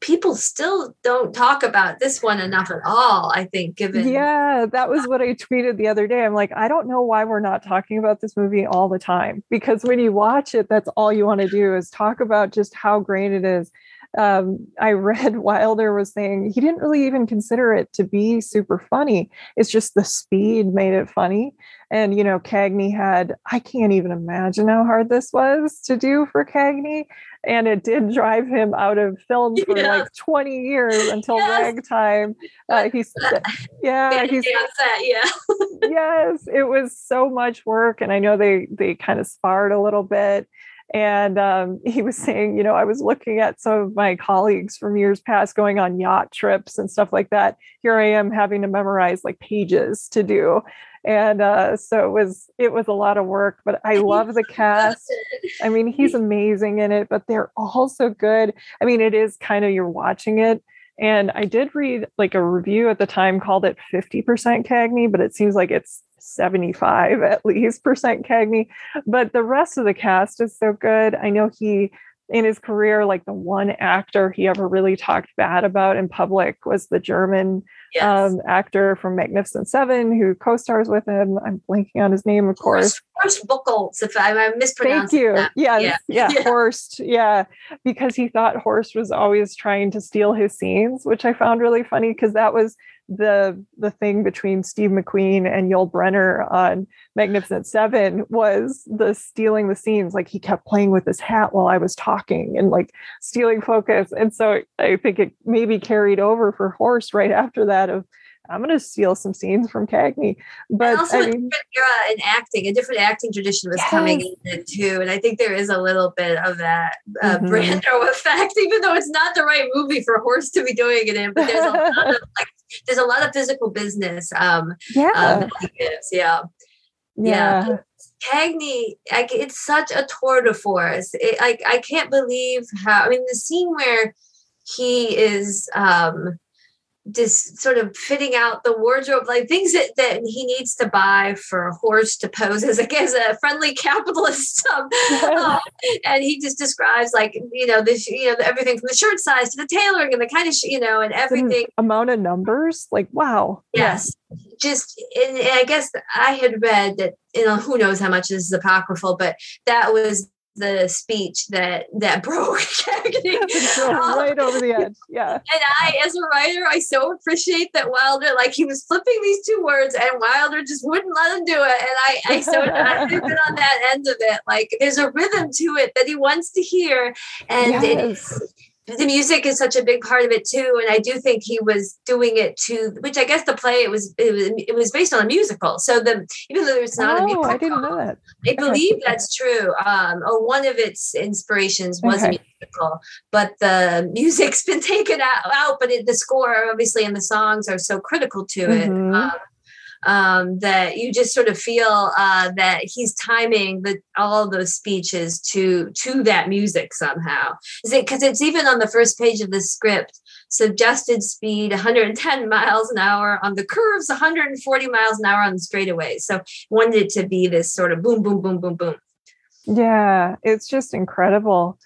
S2: people still don't talk about this one enough at all i think given
S1: yeah that was what i tweeted the other day i'm like i don't know why we're not talking about this movie all the time because when you watch it that's all you want to do is talk about just how great it is um, I read Wilder was saying he didn't really even consider it to be super funny. It's just the speed made it funny. And, you know, Cagney had, I can't even imagine how hard this was to do for Cagney. And it did drive him out of film for yeah. like 20 years until yes. ragtime. Uh, he's, yeah, he's,
S2: yeah.
S1: yes, it was so much work. And I know they, they kind of sparred a little bit and um, he was saying, you know, I was looking at some of my colleagues from years past going on yacht trips and stuff like that. Here I am having to memorize like pages to do. And uh, so it was it was a lot of work, but I love the cast. I mean, he's amazing in it, but they're all so good. I mean, it is kind of you're watching it and I did read like a review at the time called it 50% Cagney, but it seems like it's 75 at least percent Cagney. But the rest of the cast is so good. I know he in his career, like the one actor he ever really talked bad about in public was the German yes. um, actor from Magnificent Seven who co-stars with him. I'm blanking on his name, of course.
S2: Horst Buchholz, if I'm mispronouncing
S1: Thank you. That. Yes, yeah. yeah, yeah, Horst. Yeah, because he thought Horst was always trying to steal his scenes, which I found really funny because that was the the thing between Steve McQueen and Yul Brynner on Magnificent Seven was the stealing the scenes. Like he kept playing with his hat while I was talking and like stealing focus. And so I think it maybe carried over for Horst right after that of I'm going to steal some scenes from Cagney. But
S2: and also
S1: I
S2: mean, a different era in acting, a different acting tradition was yes. coming in too. And I think there is a little bit of that uh, mm-hmm. Brando effect, even though it's not the right movie for Horst to be doing it in. But there's a lot of like, there's a lot of physical business. Um,
S1: yeah. Um.
S2: Yeah. Yeah. yeah. Cagney, like, it's such a tour de force. It, I, I can't believe how, I mean, the scene where he is, um, just sort of fitting out the wardrobe, like things that, that he needs to buy for a Horst to pose as a, as a friendly capitalist. Um, uh, and he just describes like, you know, this, you know, everything from the shirt size to the tailoring and the kind of, you know, and everything.
S1: amount of numbers, like, wow.
S2: Yes. Just, and, and I guess I had read that, you know, who knows how much this is apocryphal, but that was the speech that that broke um,
S1: right over the edge. Yeah.
S2: And I, as a writer, I so appreciate that Wilder, like he was flipping these two words, and Wilder just wouldn't let him do it. And I, I so I've been on that end of it. Like there's a rhythm to it that he wants to hear, and yes the music is such a big part of it too and i do think he was doing it to which i guess the play it was it was, it was based on a musical. So the even though it's not
S1: oh,
S2: a musical
S1: i didn't know that.
S2: I believe that's true. Um or one of its inspirations was okay. a musical but the music's been taken out, out but it, the score obviously and the songs are so critical to it. Mm-hmm. um, um, that you just sort of feel uh, that he's timing the, all those speeches to to that music somehow. Is it because it's even on the first page of the script? Suggested speed 110 miles an hour on the curves, 140 miles an hour on the straightaways. So wanted it to be this sort of boom, boom, boom, boom, boom.
S1: Yeah, it's just incredible.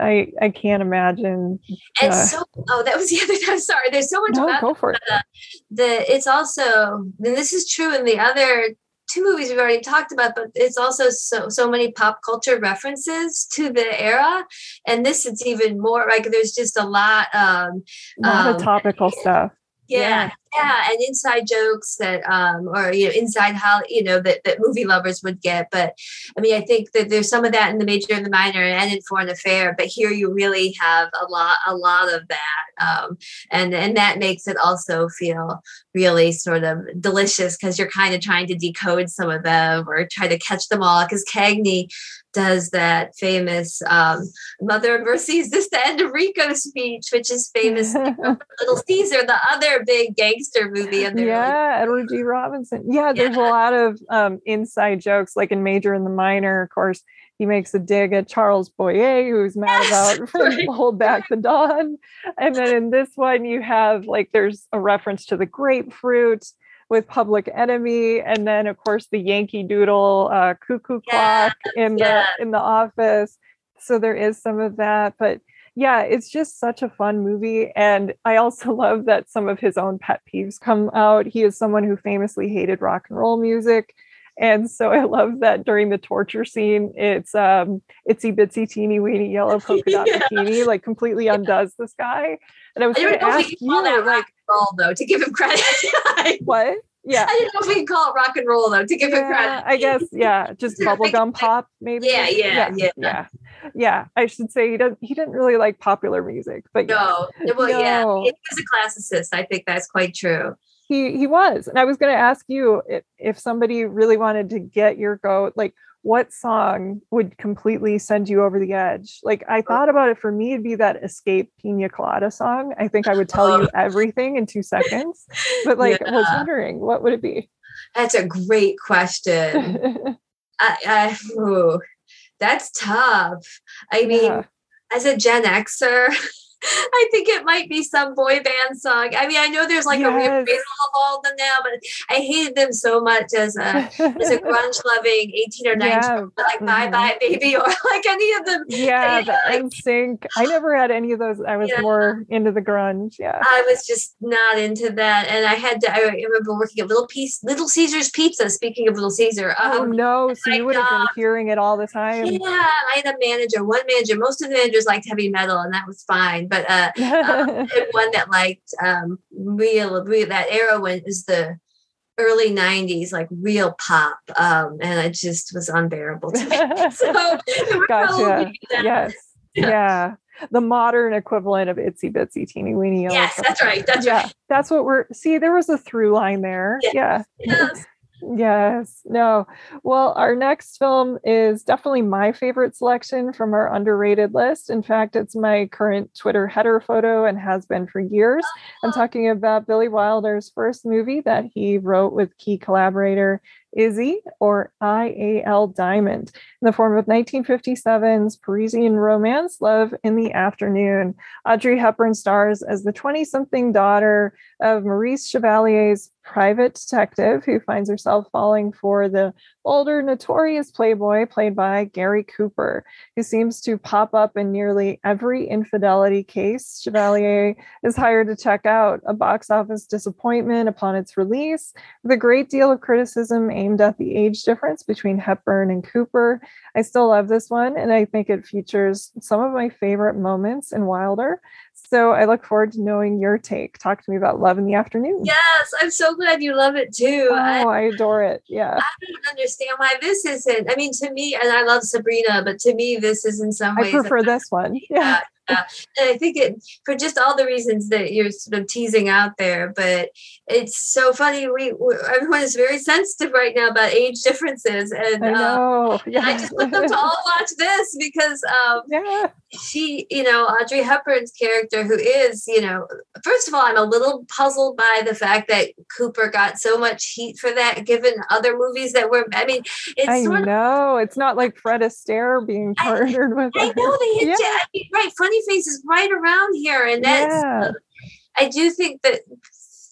S1: I I can't imagine.
S2: And uh, so, oh, that was the other. I'm sorry. There's so much
S1: no,
S2: about
S1: go for it.
S2: The, the it's also, and this is true in the other two movies we've already talked about, but it's also so so many pop culture references to the era, and this it's even more like there's just a lot. Um,
S1: a lot um, of topical stuff
S2: yeah, yeah, and inside jokes that um or you know inside how you know that, that movie lovers would get but i mean i think that there's some of that in the major and the minor and in foreign affair but here you really have a lot a lot of that um and and that makes it also feel really sort of delicious because you're kind of trying to decode some of them or try to catch them all because cagney does that famous um, Mother of Mercy, is this the end of Rico speech, which is famous Little Caesar, the other big gangster movie.
S1: And yeah, Edward G. Robinson. Yeah, there's yeah. a lot of um, inside jokes, like in Major and the Minor, of course. He makes a dig at Charles Boyer, who's mad yes, about right. Hold Back the Dawn. And then in this one, you have like there's a reference to the grapefruit with Public Enemy, and then of course the Yankee Doodle uh, cuckoo clock in yeah. the in the office. So there is some of that, but yeah, it's just such a fun movie. And I also love that some of his own pet peeves come out. He is someone who famously hated rock and roll music. And so I love that during the torture scene, it's um itsy bitsy teeny weeny yellow polka dot yeah. bikini, like completely undoes this guy. And I was going to ask you, like,
S2: roll though, to give him credit.
S1: what? Yeah.
S2: I don't know if we can call it rock and roll though, to give
S1: yeah,
S2: him credit.
S1: I guess, yeah, just bubblegum pop, maybe.
S2: Yeah, yeah, yeah,
S1: yeah. Yeah, I should say he doesn't. He didn't really like popular music, but
S2: no. Yeah. Well, no. yeah, he was a classicist. I think that's quite true
S1: he he was and i was going to ask you if, if somebody really wanted to get your goat like what song would completely send you over the edge like i oh. thought about it for me it'd be that escape pina colada song i think i would tell you oh. everything in two seconds but like yeah. i was wondering what would it be
S2: that's a great question I, I ooh, that's tough i mean yeah. as a gen xer I think it might be some boy band song. I mean, I know there's like yes. a reappraisal of all of them now, but I hated them so much as a as a grunge loving 18 or 19 yeah. like mm-hmm. Bye Bye Baby or like any of them.
S1: Yeah, the like, NSYNC. I never had any of those. I was yeah. more into the grunge. Yeah.
S2: I was just not into that. And I had to I remember working at Little Piece Little Caesar's Pizza, speaking of Little Caesar.
S1: Oh um, no. So you would have been hearing it all the time.
S2: Yeah, I had a manager, one manager. Most of the managers liked heavy metal and that was fine but uh, um, one that liked um, real, real that era when is the early 90s like real pop um, and it just was unbearable to me so
S1: gotcha yes yeah. yeah. the modern equivalent of itsy bitsy teeny weeny
S2: yes that's right that's
S1: yeah
S2: right
S1: that's what we're see there was a through line there yes. yeah yes. Yes, no. Well, our next film is definitely my favorite selection from our underrated list. In fact, it's my current Twitter header photo and has been for years. I'm ah. talking about Billy Wilder's first movie that he wrote with key collaborator Izzy or I.A.L. Diamond in the form of 1957's Parisian romance Love in the Afternoon. Audrey Hepburn stars as the 20 something daughter of Maurice Chevalier's private detective who finds herself falling for the older, notorious playboy played by Gary Cooper, who seems to pop up in nearly every infidelity case Chevalier is hired to check out, a box office disappointment upon its release, with a great deal of criticism aimed at the age difference between Hepburn and Cooper. I still love this one, and I think it features some of my favorite moments in Wilder. So I look forward to knowing your take. Talk to me about Love in the Afternoon.
S2: Yes, I'm so glad you love it too.
S1: Oh, I, I adore it. Yeah.
S2: I don't understand why this isn't. I mean, to me, and I love Sabrina, but to me, this is in some ways.
S1: I prefer this one. Yeah.
S2: And I think it for just all the reasons that you're sort of teasing out there. But it's so funny. We, we everyone is very sensitive right now about age differences, and
S1: I, know. Um,
S2: yeah. I just want them to all watch this because um, yeah. she, you know, Audrey Hepburn's character, who is, you know, first of all, I'm a little puzzled by the fact that Cooper got so much heat for that, given other movies that were. I mean, it's
S1: I know of, it's not like Fred Astaire being partnered
S2: I,
S1: with.
S2: I know they hit yeah. right. Funny Face is right around here, and that's. Yeah. I do think that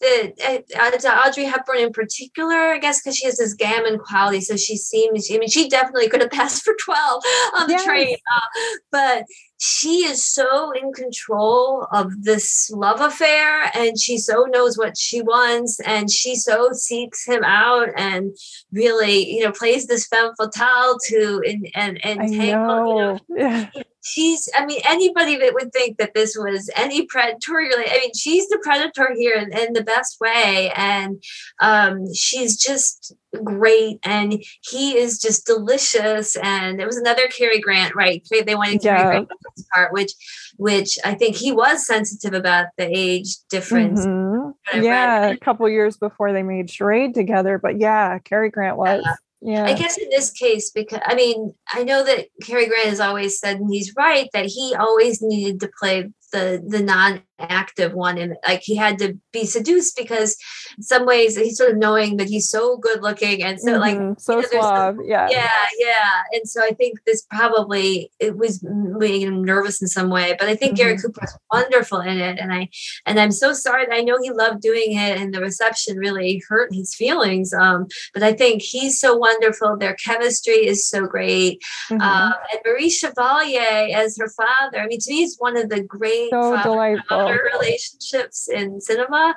S2: that uh, Audrey Hepburn in particular, I guess, because she has this gamine quality. So she seems, I mean, she definitely could have passed for 12 on the yes. train. Uh, but she is so in control of this love affair and she so knows what she wants and she so seeks him out and really you know plays this femme fatale to and and, and tangle, you know, she's i mean anybody that would think that this was any predatory i mean she's the predator here in, in the best way and um, she's just great and he is just delicious and it was another Cary Grant right they wanted yeah. Cary Grant part which which I think he was sensitive about the age difference
S1: mm-hmm. yeah read. a couple years before they made charade together but yeah Cary Grant was yeah.
S2: Yeah. I guess in this case, because I mean, I know that Cary Grant has always said, and he's right, that he always needed to play the the non-active one. And like he had to be seduced because in some ways he's sort of knowing that he's so good looking and so like
S1: so you know, suave. Yeah.
S2: Yeah yeah. And so i think this probably it was making him nervous in some way but i think mm-hmm. gary cooper was wonderful in it. And i and i'm so sorry i know he loved doing it and the reception really hurt his feelings um but i think he's so wonderful. Their chemistry is so great. Mm-hmm. um and maurice chevalier as her father i mean to me he's one of the great
S1: so delightful
S2: relationships in cinema. I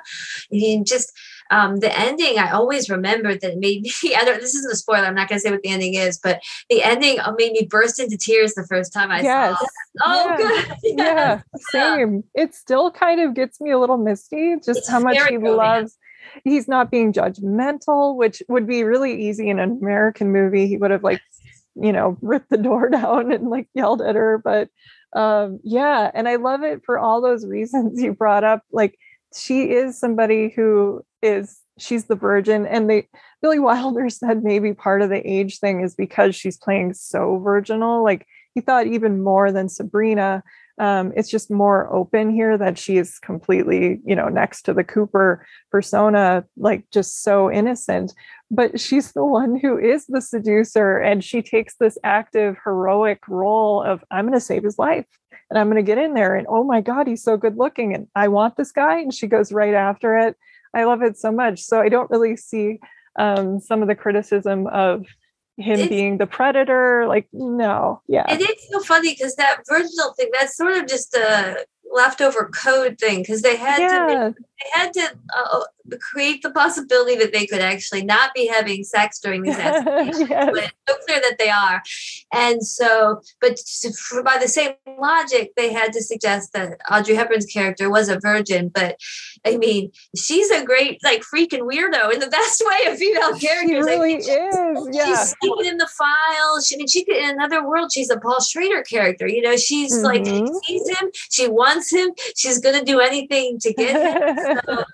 S2: mean, just um, the ending, I always remember that made me. I don't. This isn't a spoiler. I'm not going to say what the ending is, but the ending made me burst into tears the first time I yes. saw. It. Oh, yeah. good.
S1: Yeah. yeah. same. It still kind of gets me a little misty. Just it's how much he loves. He's not being judgmental, which would be really easy in an American movie. He would have like, you know, ripped the door down and like yelled at her, but um, yeah, and I love it for all those reasons you brought up. Like she is somebody who is she's the virgin, and they Billy Wilder said maybe part of the age thing is because she's playing so virginal. Like he thought even more than Sabrina. Um, it's just more open here that she is completely, you know, next to the Cooper persona, like just so innocent. But she's the one who is the seducer and she takes this active heroic role of i'm going to save his life and i'm going to get in there and oh my god he's so good looking and i want this guy and she goes right after it. I love it so much. So i don't really see um, some of the criticism of him it's, being the predator like no yeah
S2: and it's so funny because that virginal thing that's sort of just a leftover code thing because they had yeah. to they had to uh, create the possibility that they could actually not be having sex during these yes. but it's so clear that they are. And so but to, by the same logic they had to suggest that audrey hepburn's character was a virgin but i mean she's a great like freaking weirdo in the best way of female characters.
S1: She really
S2: I mean,
S1: is yeah.
S2: she's in the files. She, I mean, she could in another world she's a paul schrader character you know she's mm-hmm. like sees him she wants him she's gonna do anything to get him. So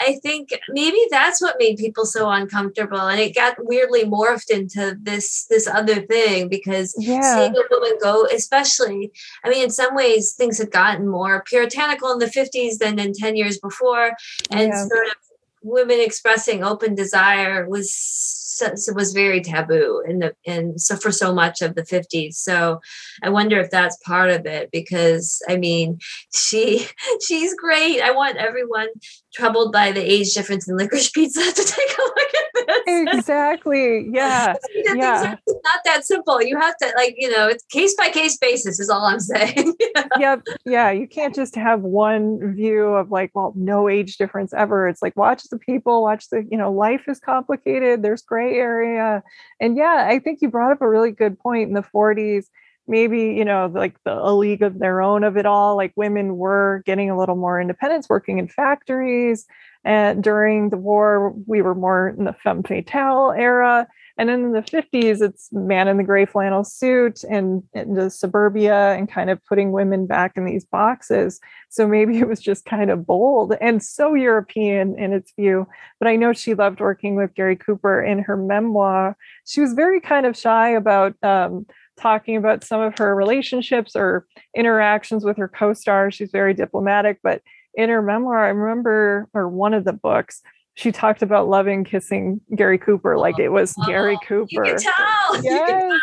S2: I think maybe that's what made people so uncomfortable, and it got weirdly morphed into this this other thing because yeah. seeing a woman go, especially, I mean, in some ways things had gotten more puritanical in the fifties than in ten years before, and yeah. sort of women expressing open desire was was very taboo in the in so for so much of the 50s so i wonder if that's part of it because i mean she she's great i want everyone troubled by the age difference in licorice pizza to take a look at
S1: this. Exactly. Yeah. Yeah.
S2: not that simple. You have to like you know it's case by case basis is all i'm saying.
S1: Yep. Yeah. You can't just have one view of like well no age difference ever. It's like watch the people watch the you know life is complicated. There's gray area. And yeah, I think you brought up a really good point in the 40s. Maybe, you know, like the a league of their own of it all, like women were getting a little more independence, working in factories. And during the war, we were more in the femme fatale era. And then in the 50s, it's man in the gray flannel suit and, and the suburbia and kind of putting women back in these boxes. So maybe it was just kind of bold and so European in its view. But I know she loved working with Gary Cooper in her memoir. She was very kind of shy about um, talking about some of her relationships or interactions with her co-stars. She's very diplomatic, but in her memoir, I remember, or one of the books, she talked about loving kissing Gary Cooper like it was oh, Gary Cooper.
S2: You can tell. Yes. You can tell.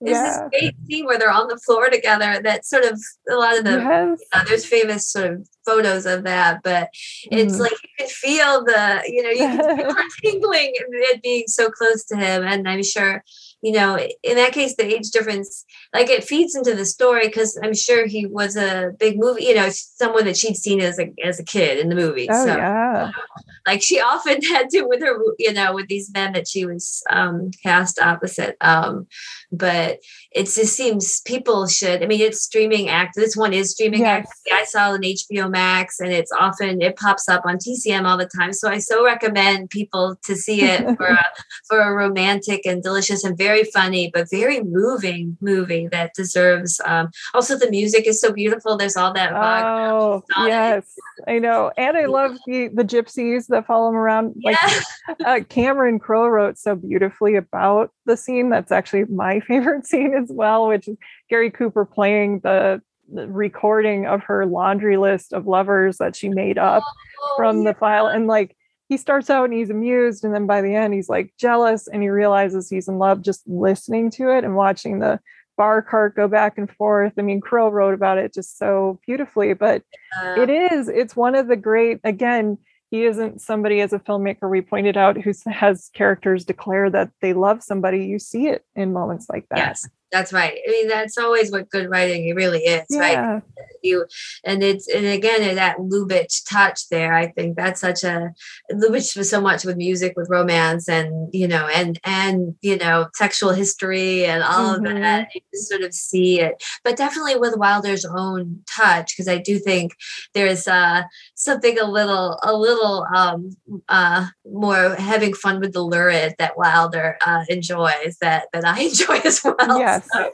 S2: There's yeah. this great scene where they're on the floor together. That sort of a lot of the yes. uh, there's famous sort of photos of that, but it's mm. like you can feel the you know you can feel tingling and it being so close to him, and I'm sure you know, in that case, the age difference, like it feeds into the story because I'm sure he was a big movie, you know, someone that she'd seen as a as a kid in the movie.
S1: Oh, so, yeah.
S2: like she often had to with her, you know, with these men that she was um, cast opposite. Um, but it just seems people should. I mean, it's streaming act. This one is streaming yes. act. I saw it on HBO Max, and it's often it pops up on TCM all the time. So I so recommend people to see it for a, for a romantic and delicious and very funny but very moving movie that deserves. Um, also, the music is so beautiful. There's all that.
S1: Oh yes, I know, and I love the the gypsies that follow him around. Like yeah. uh, Cameron Crowe wrote so beautifully about the scene. That's actually my favorite scene as well, which is Gary Cooper playing the, the recording of her laundry list of lovers that she made up oh, from yeah. the file. And like he starts out and he's amused, and then by the end, he's like jealous and he realizes he's in love just listening to it and watching the bar cart go back and forth. I mean, Crowe wrote about it just so beautifully, but uh, it is, it's one of the great, again, he isn't somebody as a filmmaker we pointed out who has characters declare that they love somebody. You see it in moments like that.
S2: Yes that's right. I mean, that's always what good writing really is, yeah. right? You and it's and again that Lubitsch touch there. I think that's such a Lubitsch was so much with music, with romance, and you know, and and you know, sexual history and all mm-hmm. of that. You sort of see it, but definitely with Wilder's own touch, because I do think there's uh, something a little a little um, uh, more having fun with the lurid that Wilder uh, enjoys that that I enjoy as well.
S1: Yes.
S2: So,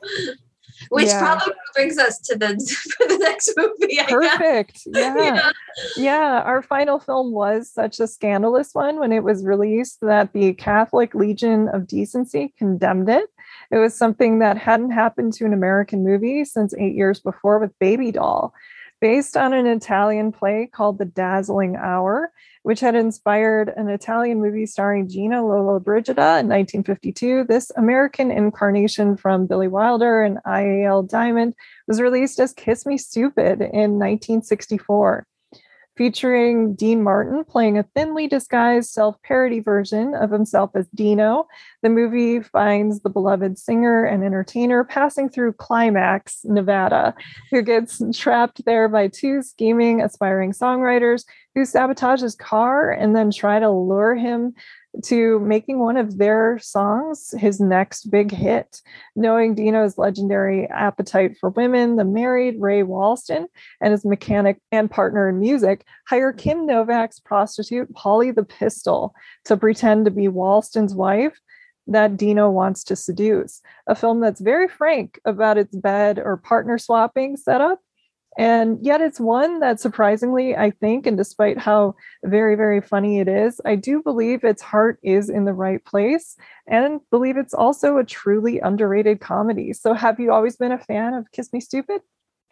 S2: which yeah. probably brings us to the for the next movie. I
S1: Perfect. Yeah. yeah. Yeah. Our final film was such a scandalous one when it was released that the Catholic Legion of Decency condemned it. It was something that hadn't happened to an American movie since eight years before with Baby Doll. Based on an Italian play called The Dazzling Hour, which had inspired an Italian movie starring Gina Lollobrigida in 1952. This American incarnation from Billy Wilder and I.A.L. Diamond was released as Kiss Me Stupid in 1964 featuring Dean Martin playing a thinly disguised self parody version of himself as Dino. The movie finds the beloved singer and entertainer passing through Climax, Nevada, who gets trapped there by two scheming, aspiring songwriters who sabotage his car and then try to lure him to making one of their songs his next big hit. Knowing Dino's legendary appetite for women, the married Ray Walston and his mechanic and partner in music hire Kim Novak's prostitute Polly the Pistol to pretend to be Walston's wife that Dino wants to seduce. A film that's very frank about its bed or partner swapping setup and yet it's one that surprisingly, I think, and despite how very, very funny it is, I do believe its heart is in the right place and believe it's also a truly underrated comedy. So have you always been a fan of Kiss Me Stupid?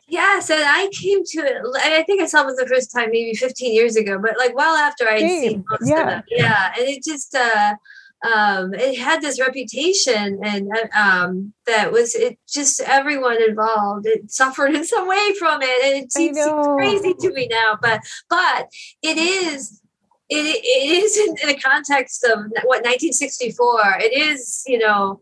S2: Yes, and I came to it. I think I saw it the first time maybe 15 years ago, but like well after I'd Same. seen most yeah. of them. Yeah, and it just uh, um, it had this reputation and uh, um, that was it just everyone involved it suffered in some way from it. And it seems, seems crazy to me now but but it is it, it is in, in the context of what 1964 it is you know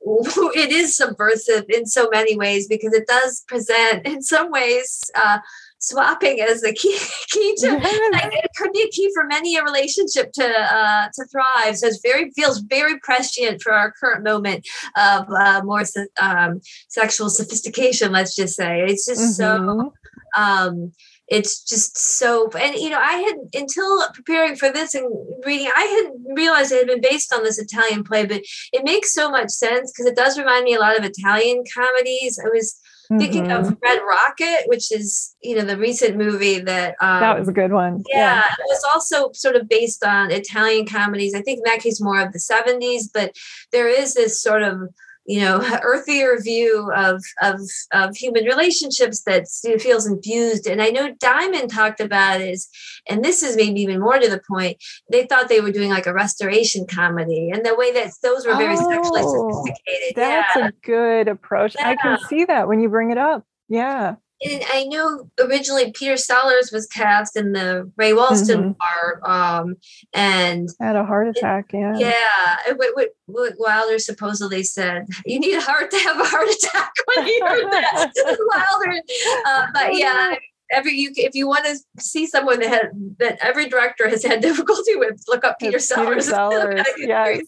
S2: it is subversive in so many ways because it does present in some ways uh, swapping is the key key to yes. like, it could be a key for many a relationship to uh, to thrive. So it's very feels very prescient for our current moment of uh, more um, sexual sophistication. Let's just say it's just mm-hmm. so. Um, it's just so and you know i had until preparing for this and reading i had realized it had been based on this italian play but it makes so much sense because it does remind me a lot of italian comedies i was Thinking mm-hmm. of Red Rocket, which is you know the recent movie that
S1: um, that was a good one.
S2: Yeah, yeah, it was also sort of based on Italian comedies. I think in that case more of the seventies, but there is this sort of you know earthier view of of of human relationships that feels infused. And i know diamond talked about is and this is maybe even more to the point they thought they were doing like a restoration comedy and the way that those were very oh, sexually sophisticated.
S1: that's
S2: yeah.
S1: a good approach. Yeah. i can see that when you bring it up. Yeah
S2: and I know originally Peter Sellers was cast in the Ray Walston mm-hmm. part, um, and
S1: had a heart attack. Yeah,
S2: yeah. What, what, Wilder supposedly said, "You need a heart to have a heart attack." When he heard that, Wilder. Uh, but yeah, every you if you want to see someone that had that every director has had difficulty with, look up Peter it's Sellers.
S1: Peter Sellers, yes.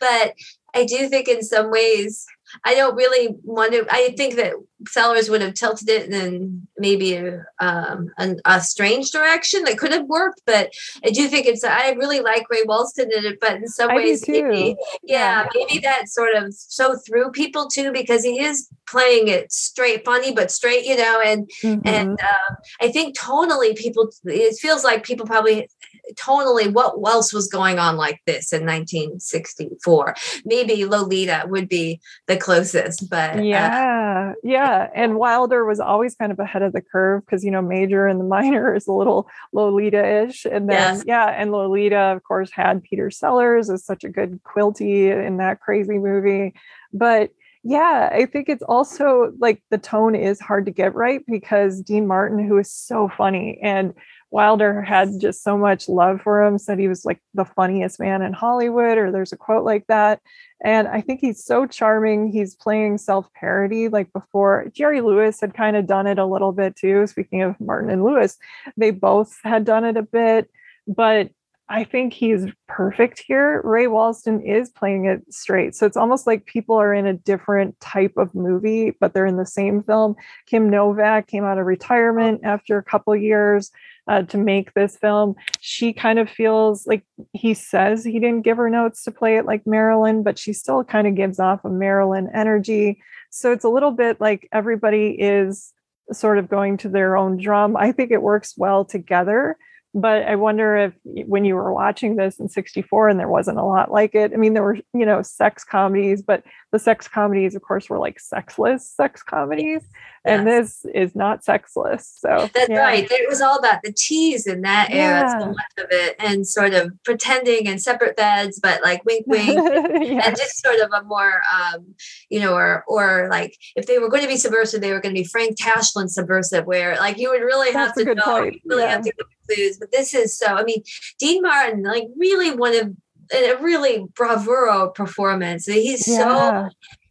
S2: But I do think in some ways I don't really want to. I think that Sellers would have tilted it in maybe a, um, an, a strange direction that could have worked, but I do think it's. I really like Ray Walston in it, but in some
S1: I
S2: ways, maybe, yeah, yeah, maybe that sort of so through people too because he is playing it straight, funny but straight, you know, and mm-hmm. and uh, I think tonally, people it feels like people probably tonally what else was going on like this in 1964 maybe lolita would be the closest but
S1: yeah uh, yeah and wilder was always kind of ahead of the curve because you know major and the minor is a little lolita-ish and then yes. yeah and lolita of course had peter sellers as such a good quilty in that crazy movie but yeah, I think it's also like the tone is hard to get right because Dean Martin, who is so funny and Wilder had just so much love for him, said he was like the funniest man in Hollywood, or there's a quote like that. And I think he's so charming. He's playing self parody like before. Jerry Lewis had kind of done it a little bit too. Speaking of Martin and Lewis, they both had done it a bit, but I think he's perfect here. Ray Walston is playing it straight. So it's almost like people are in a different type of movie, but they're in the same film. Kim Novak came out of retirement after a couple years uh, to make this film. She kind of feels like he says he didn't give her notes to play it like Marilyn, but she still kind of gives off a Marilyn energy. So it's a little bit like everybody is sort of going to their own drum. I think it works well together but i wonder if when you were watching this in 64 and there wasn't a lot like it i mean there were you know sex comedies but the sex comedies of course were like sexless sex comedies and this is not sexless so
S2: that's yeah. right it was all about the tease in that era yeah. so much of it and sort of pretending in separate beds but like wink wink yeah. and just sort of a more um you know or or like if they were going to be subversive they were going to be frank tashlin subversive where like you would really have to know point. you really have to clues but this is so i mean dean martin like really one of a really bravuro performance. He's yeah. so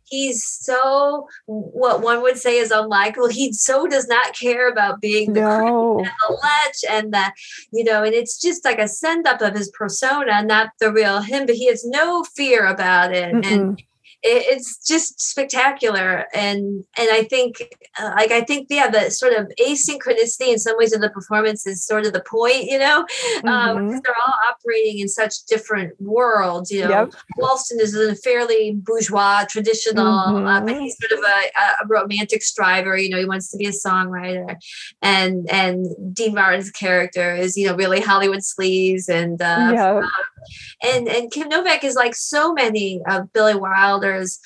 S2: he's so what one would say is unlikable. He so does not care about being the no. and the lech and the you know, and it's just like a send up of his persona, not the real him. But he has no fear about it, Mm-mm. and it's just spectacular and and i think uh, like i think yeah the sort of asynchronicity in some ways of the performance is sort of the point you know um, mm-hmm. um, they're all operating in such different worlds you know yep. walston is a fairly bourgeois traditional mm-hmm. uh, but he's sort of a, a, romantic striver you know he wants to be a songwriter and and dean martin's character is you know really hollywood sleaze and uh, yep. Um, and and kim novak is like so many of billy Wilder's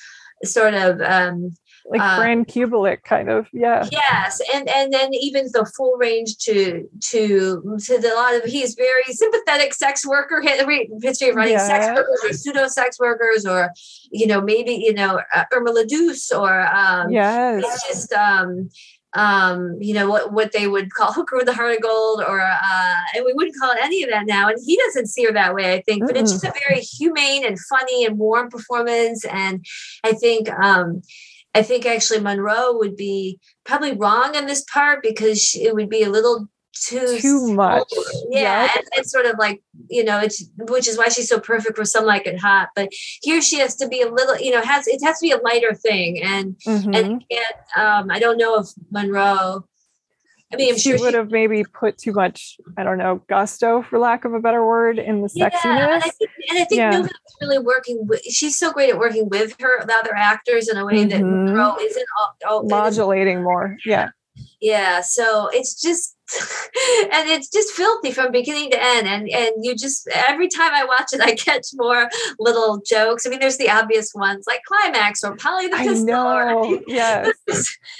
S2: sort of um,
S1: like uh, Fran Kubelik kind of yeah
S2: yes and and then even the full range to to to the lot of he's very sympathetic sex worker history of writing yeah. sex workers or pseudo sex workers or you know maybe you know uh, Irma la Douce or um
S1: yes
S2: it's just um um, you know, what, what they would call hooker with the heart of gold, or uh, and we wouldn't call it any of that now. And he doesn't see her that way, I think. But it's just a very humane and funny and warm performance. And I think um, I think actually Monroe would be probably wrong in this part because it would be a little too
S1: too much.
S2: Yeah, and, and, sort of like you know, it's which is why she's so perfect for some like it hot. But here she has to be a little, you know, has it has to be a lighter thing, and mm-hmm. and can't. Um, I don't know if Monroe. I mean, I'm
S1: she
S2: sure
S1: would she, have maybe put too much, I don't know, gusto, for lack of a better word, in the yeah, sexiness.
S2: And I think, and I think yeah. really working with, she's so great at working with her, the other actors in a way mm-hmm. that Monroe isn't all,
S1: all modulating more. Yeah
S2: yeah so it's just and it's just filthy from beginning to end and and you just every time i watch it i catch more little jokes i mean there's the obvious ones like climax or polly the pistol
S1: I know. yes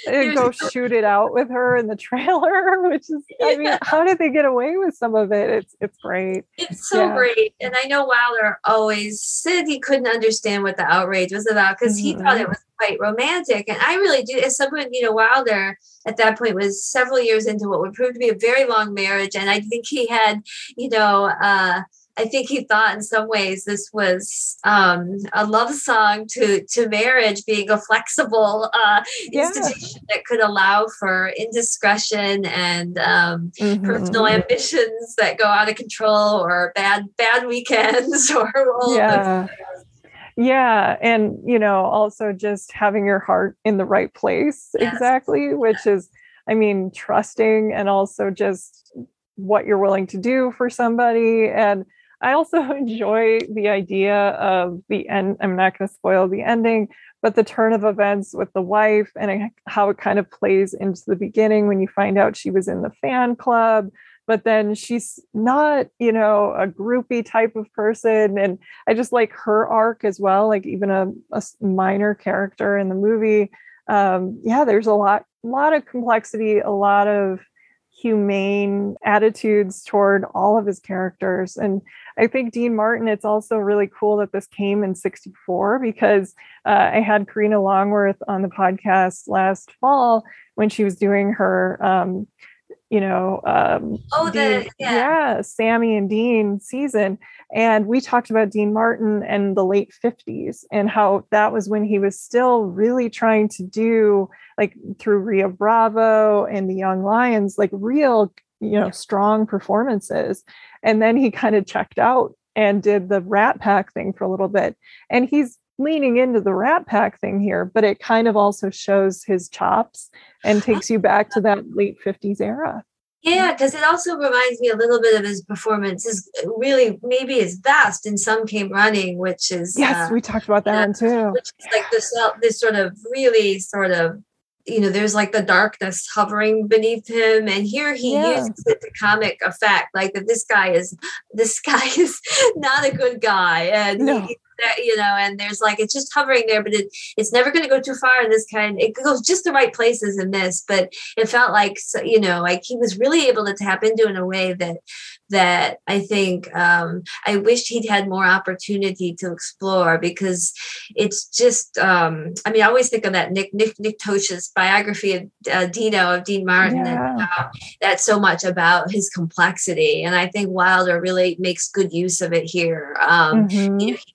S1: and go shoot it out with her in the trailer which is yeah. i mean how did they get away with some of it it's it's great
S2: it's so yeah. great and i know wilder always said he couldn't understand what the outrage was about because mm-hmm. he thought it mm-hmm. was quite romantic. And I really do, as someone, you know, Wilder at that point was several years into what would prove to be a very long marriage. And I think he had, you know, uh, I think he thought in some ways this was um, a love song to to marriage, being a flexible uh, yeah. institution that could allow for indiscretion and um, mm-hmm. personal ambitions that go out of control, or bad bad weekends, or all
S1: yeah. Yeah. And, you know, also just having your heart in the right place. Yes. Exactly. Which is, I mean, trusting and also just what you're willing to do for somebody. And I also enjoy the idea of the end. I'm not going to spoil the ending, but the turn of events with the wife and eh, how it kind of plays into the beginning when you find out she was in the fan club but then she's not, you know, a groupie type of person. And I just like her arc as well, like even a, a minor character in the movie. Um, yeah, there's a lot, lot of complexity, a lot of humane attitudes toward all of his characters. And I think Dean Martin, it's also really cool that this came in 64 because uh, I had Karina Longworth on the podcast last fall when she was doing her um, you know, um,
S2: oh, the, yeah.
S1: yeah, Sammy and Dean season. And we talked about Dean Martin and the late 50s and how that was when he was still really trying to do, like through Rio Bravo and the Young Lions, like real, you know, strong performances. And then he kind of checked out and did the Rat Pack thing for a little bit. And he's leaning into the rat pack thing here, but it kind of also shows his chops and takes you back to that late 50s era.
S2: Yeah, because it also reminds me a little bit of his performance. Is really maybe his best in some came running, which is
S1: yes, uh, we talked about that one too.
S2: Which is like this this sort of really sort of you know there's like the darkness hovering beneath him and here he yeah. uses it to comic effect like that this guy is this guy is not a good guy and no. he, that you know and there's like it's just hovering there but it, it's never going to go too far in this kind it goes just the right places in this but it felt like you know like he was really able to tap into in a way that that I think um, I wished he'd had more opportunity to explore because it's just um, I mean I always think of that Nick Nick Nick Tosches biography of uh, Dino of Dean Martin yeah. and uh, that's so much about his complexity and I think Wilder really makes good use of it here. Um, mm-hmm. you know, he,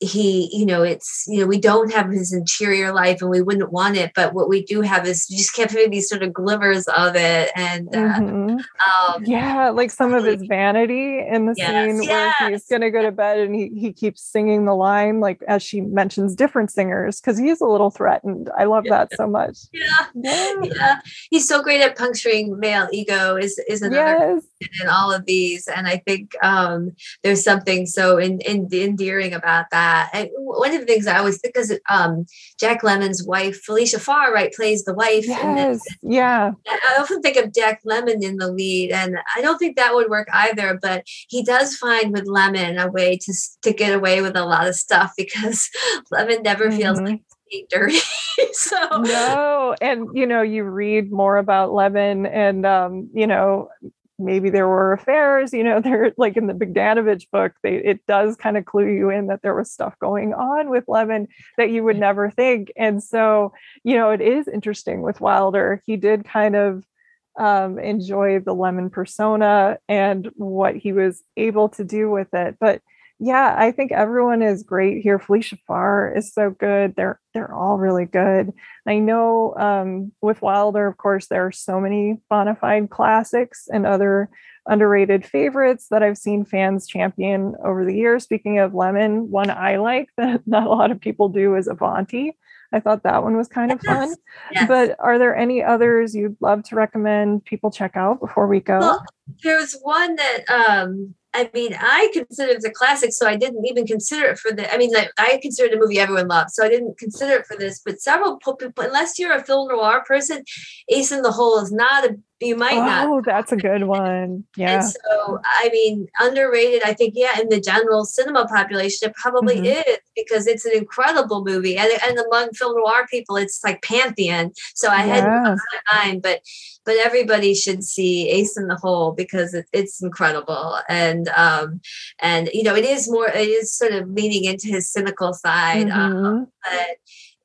S2: he you know it's you know we don't have his interior life and we wouldn't want it but what we do have is just kept having these sort of glimmers of it and uh,
S1: mm-hmm. um, yeah like some of his vanity in the yes, scene yes. where he's gonna go to bed and he, he keeps singing the line like as she mentions different singers because he's a little threatened i love yeah. that so much
S2: yeah. yeah. yeah he's so great at puncturing male ego is is another yes. in all of these and i think um there's something so in, in endearing about that that. One of the things I always think is um, Jack Lemmon's wife, Felicia Farr, right, plays the wife.
S1: Yes. yeah.
S2: I often think of Jack Lemmon in the lead, and I don't think that would work either. But he does find with Lemmon a way to to get away with a lot of stuff because Lemmon never mm-hmm. feels like dirty. so
S1: no, and you know, you read more about Lemmon, and um, you know, maybe there were affairs you know they're like in the bogdanovich book they, it does kind of clue you in that there was stuff going on with lemmon that you would never think. And so you know it is interesting with wilder. He did kind of um, enjoy the lemmon persona and what he was able to do with it. But yeah, I think everyone is great here. Felicia Farr is so good. They're they're all really good. I know um, with Wilder, of course, there are so many bona fide classics and other underrated favorites that I've seen fans champion over the years. Speaking of Lemmon, one I like that not a lot of people do is Avanti. I thought that one was kind of fun. Yes. But are there any others you'd love to recommend people check out before we go? Well,
S2: there's one that um, I mean, I consider it a classic, so I didn't even consider it for the. I mean, like, I considered a movie everyone loves, so I didn't consider it for this. But several people, unless you're a film noir person, Ace in the Hole is not a you might oh, not.
S1: Oh, that's a good one. Yeah.
S2: And so, I mean, underrated, I think, yeah, in the general cinema population, it probably mm-hmm. is because it's an incredible movie. And, and among film noir people, it's like pantheon. So I yeah. had my mind, but but everybody should see Ace in the Hole because it, it's incredible. And um, and you know, it is more, it is sort of leaning into his cynical side. Mm-hmm. Um, but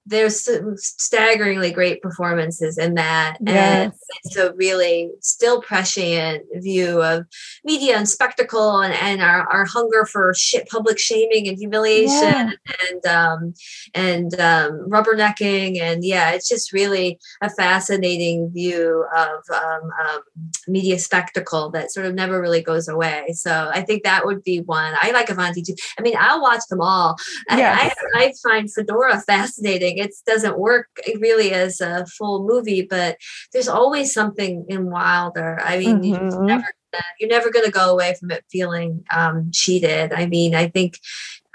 S2: there's some staggeringly great performances in that yes. and it's a really still prescient view of media and spectacle and, and our, our hunger for shit public shaming and humiliation yeah. and um, and um, rubbernecking and yeah it's just really a fascinating view of um, um, media spectacle that sort of never really goes away so I think that would be one I like Avanti too I mean I'll watch them all yes. I, I, I find Fedora fascinating it doesn't work really as a full movie, but there's always something in Wilder. I mean, mm-hmm. you're never you're never going to go away from it feeling um, cheated. I mean, I think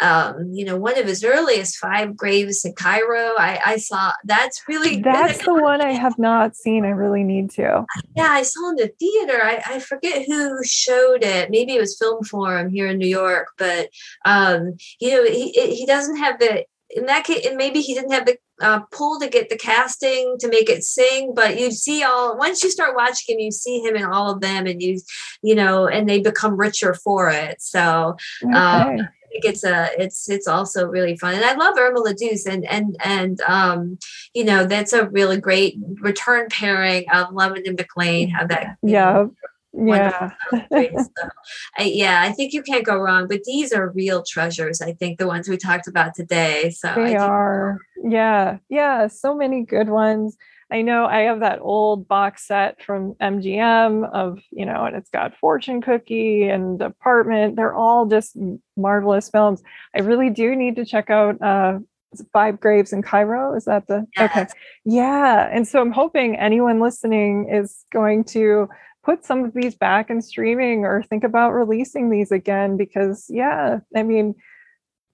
S2: um, you know, one of his earliest five graves in Cairo. I, I saw that's really
S1: that's the one I have not seen. I really need to.
S2: Yeah, I saw in the theater. I, I forget who showed it. Maybe it was Film Forum here in New York, but um, you know, he he doesn't have the in that case, and maybe he didn't have the uh, pull to get the casting to make it sing, but you see all once you start watching him, you see him in all of them, and you, you know, and they become richer for it. So, um, okay. um, I think it's a it's it's also really fun, and I love Irma la Douce, and and and um, you know, that's a really great return pairing of Lemmon and MacLaine. Have that,
S1: yeah. Know, yeah.
S2: So, I, yeah i think you can't go wrong but these are real treasures i think the ones we talked about today so
S1: they are. Yeah. Yeah so many good ones. I know i have that old box set from mgm of you know and it's got fortune cookie and apartment. They're all just marvelous films. I really do need to check out uh five graves in cairo? Is that the yes. okay yeah and so i'm hoping anyone listening is going to put some of these back in streaming or think about releasing these again because yeah i mean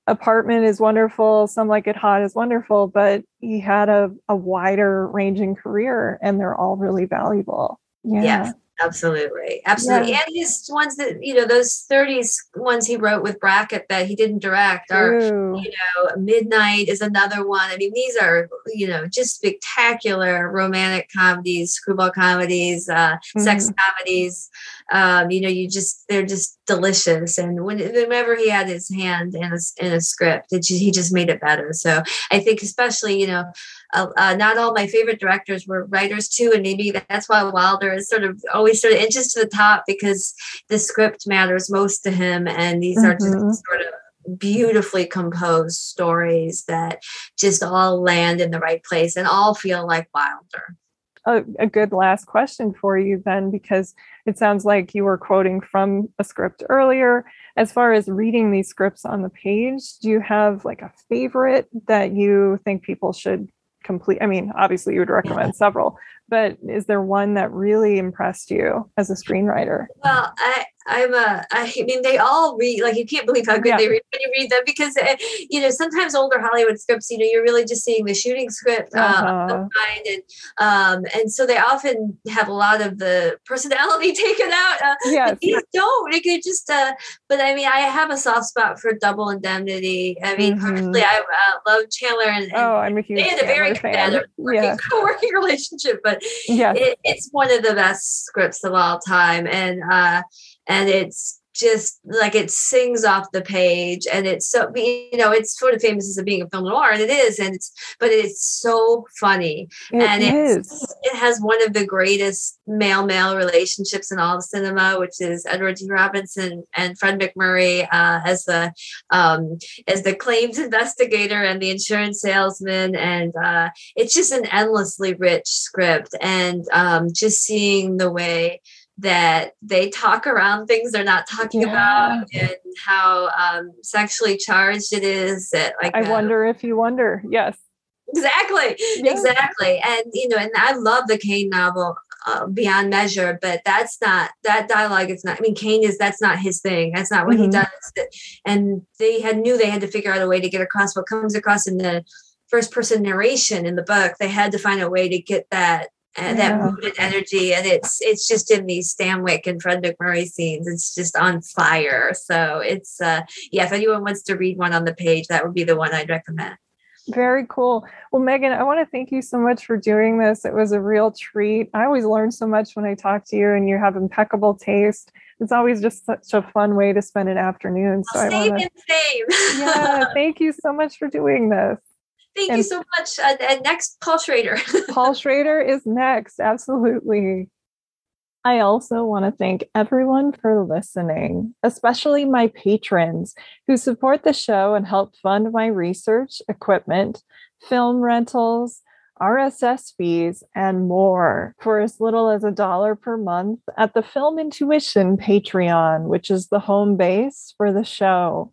S1: apartment is wonderful some like it hot is wonderful but he had a, a wider ranging career and they're all really valuable yeah
S2: yes Absolutely. Absolutely. Yeah. And his ones that, you know, those 30s ones he wrote with Brackett that he didn't direct are, you know, Midnight is another one. I mean, these are, you know, just spectacular romantic comedies, screwball comedies, uh, mm-hmm. sex comedies. Um, you know, you just, they're just delicious. And when, whenever he had his hand in a, in a script, it, he just made it better. So I think, especially, you know, uh, uh, not all my favorite directors were writers too, and maybe that's why Wilder is sort of always sort of inches to the top because the script matters most to him, and these mm-hmm. are just mm-hmm. sort of beautifully composed stories that just all land in the right place and all feel like Wilder.
S1: A, a, good last question for you then, because it sounds like you were quoting from a script earlier. As far as reading these scripts on the page, do you have like a favorite that you think people should complete i mean obviously you would recommend yeah. several but is there one that really impressed you as a screenwriter
S2: well i I'm a, I mean, they all read, like, you can't believe how good yeah. they read when you read them because, uh, you know, sometimes older Hollywood scripts, you know, you're really just seeing the shooting script uh, uh-huh. and, um, and so they often have a lot of the personality taken out. Uh, yes. these don't, you could just, uh, but I mean, I have a soft spot for double indemnity. I mean, mm-hmm. personally, I uh, love Chandler and, and,
S1: oh, I'm a huge they had a very
S2: competitive working, yeah. relationship, but yes. It, it's one of the best scripts of all time. And, uh, and it's just like it sings off the page and it's so you know it's sort of famous as being a film noir and it is and it's but it's so funny
S1: it
S2: and
S1: is.
S2: it has one of the greatest male male relationships in all of cinema which is edward g robinson and fred macmurray uh, as the um, as the claims investigator and the insurance salesman and uh, it's just an endlessly rich script and um, just seeing the way that they talk around things they're not talking yeah. about and how um, sexually charged it is that like
S1: i uh, wonder if you wonder. Yes.
S2: Exactly exactly. And you know and i love the cain novel uh, beyond measure but that's not that dialogue is not i mean cain is that's not his thing. That's not what mm-hmm. he does. And they had knew they had to figure out a way to get across what comes across in the first person narration in the book. They had to find a way to get that and yeah. that and energy and it's it's just in these stanwyck and fred macmurray scenes it's just on fire so it's uh yeah if anyone wants to read one on the page that would be the one i'd recommend
S1: very cool. Well, Megan, I want to thank you so much for doing this. It was a real treat. I always learn so much when I talk to you, and you have impeccable taste. It's always just such a fun way to spend an afternoon.
S2: So well, I want to
S1: same. yeah, thank you so much for doing this.
S2: Thank and you so much. Uh, next, Paul Schrader.
S1: Paul Schrader is next. Absolutely. I also want to thank everyone for listening, especially my patrons who support the show and help fund my research, equipment, film rentals, RSS fees, and more for as little as a dollar per month at the Film Intuition Patreon, which is the home base for the show.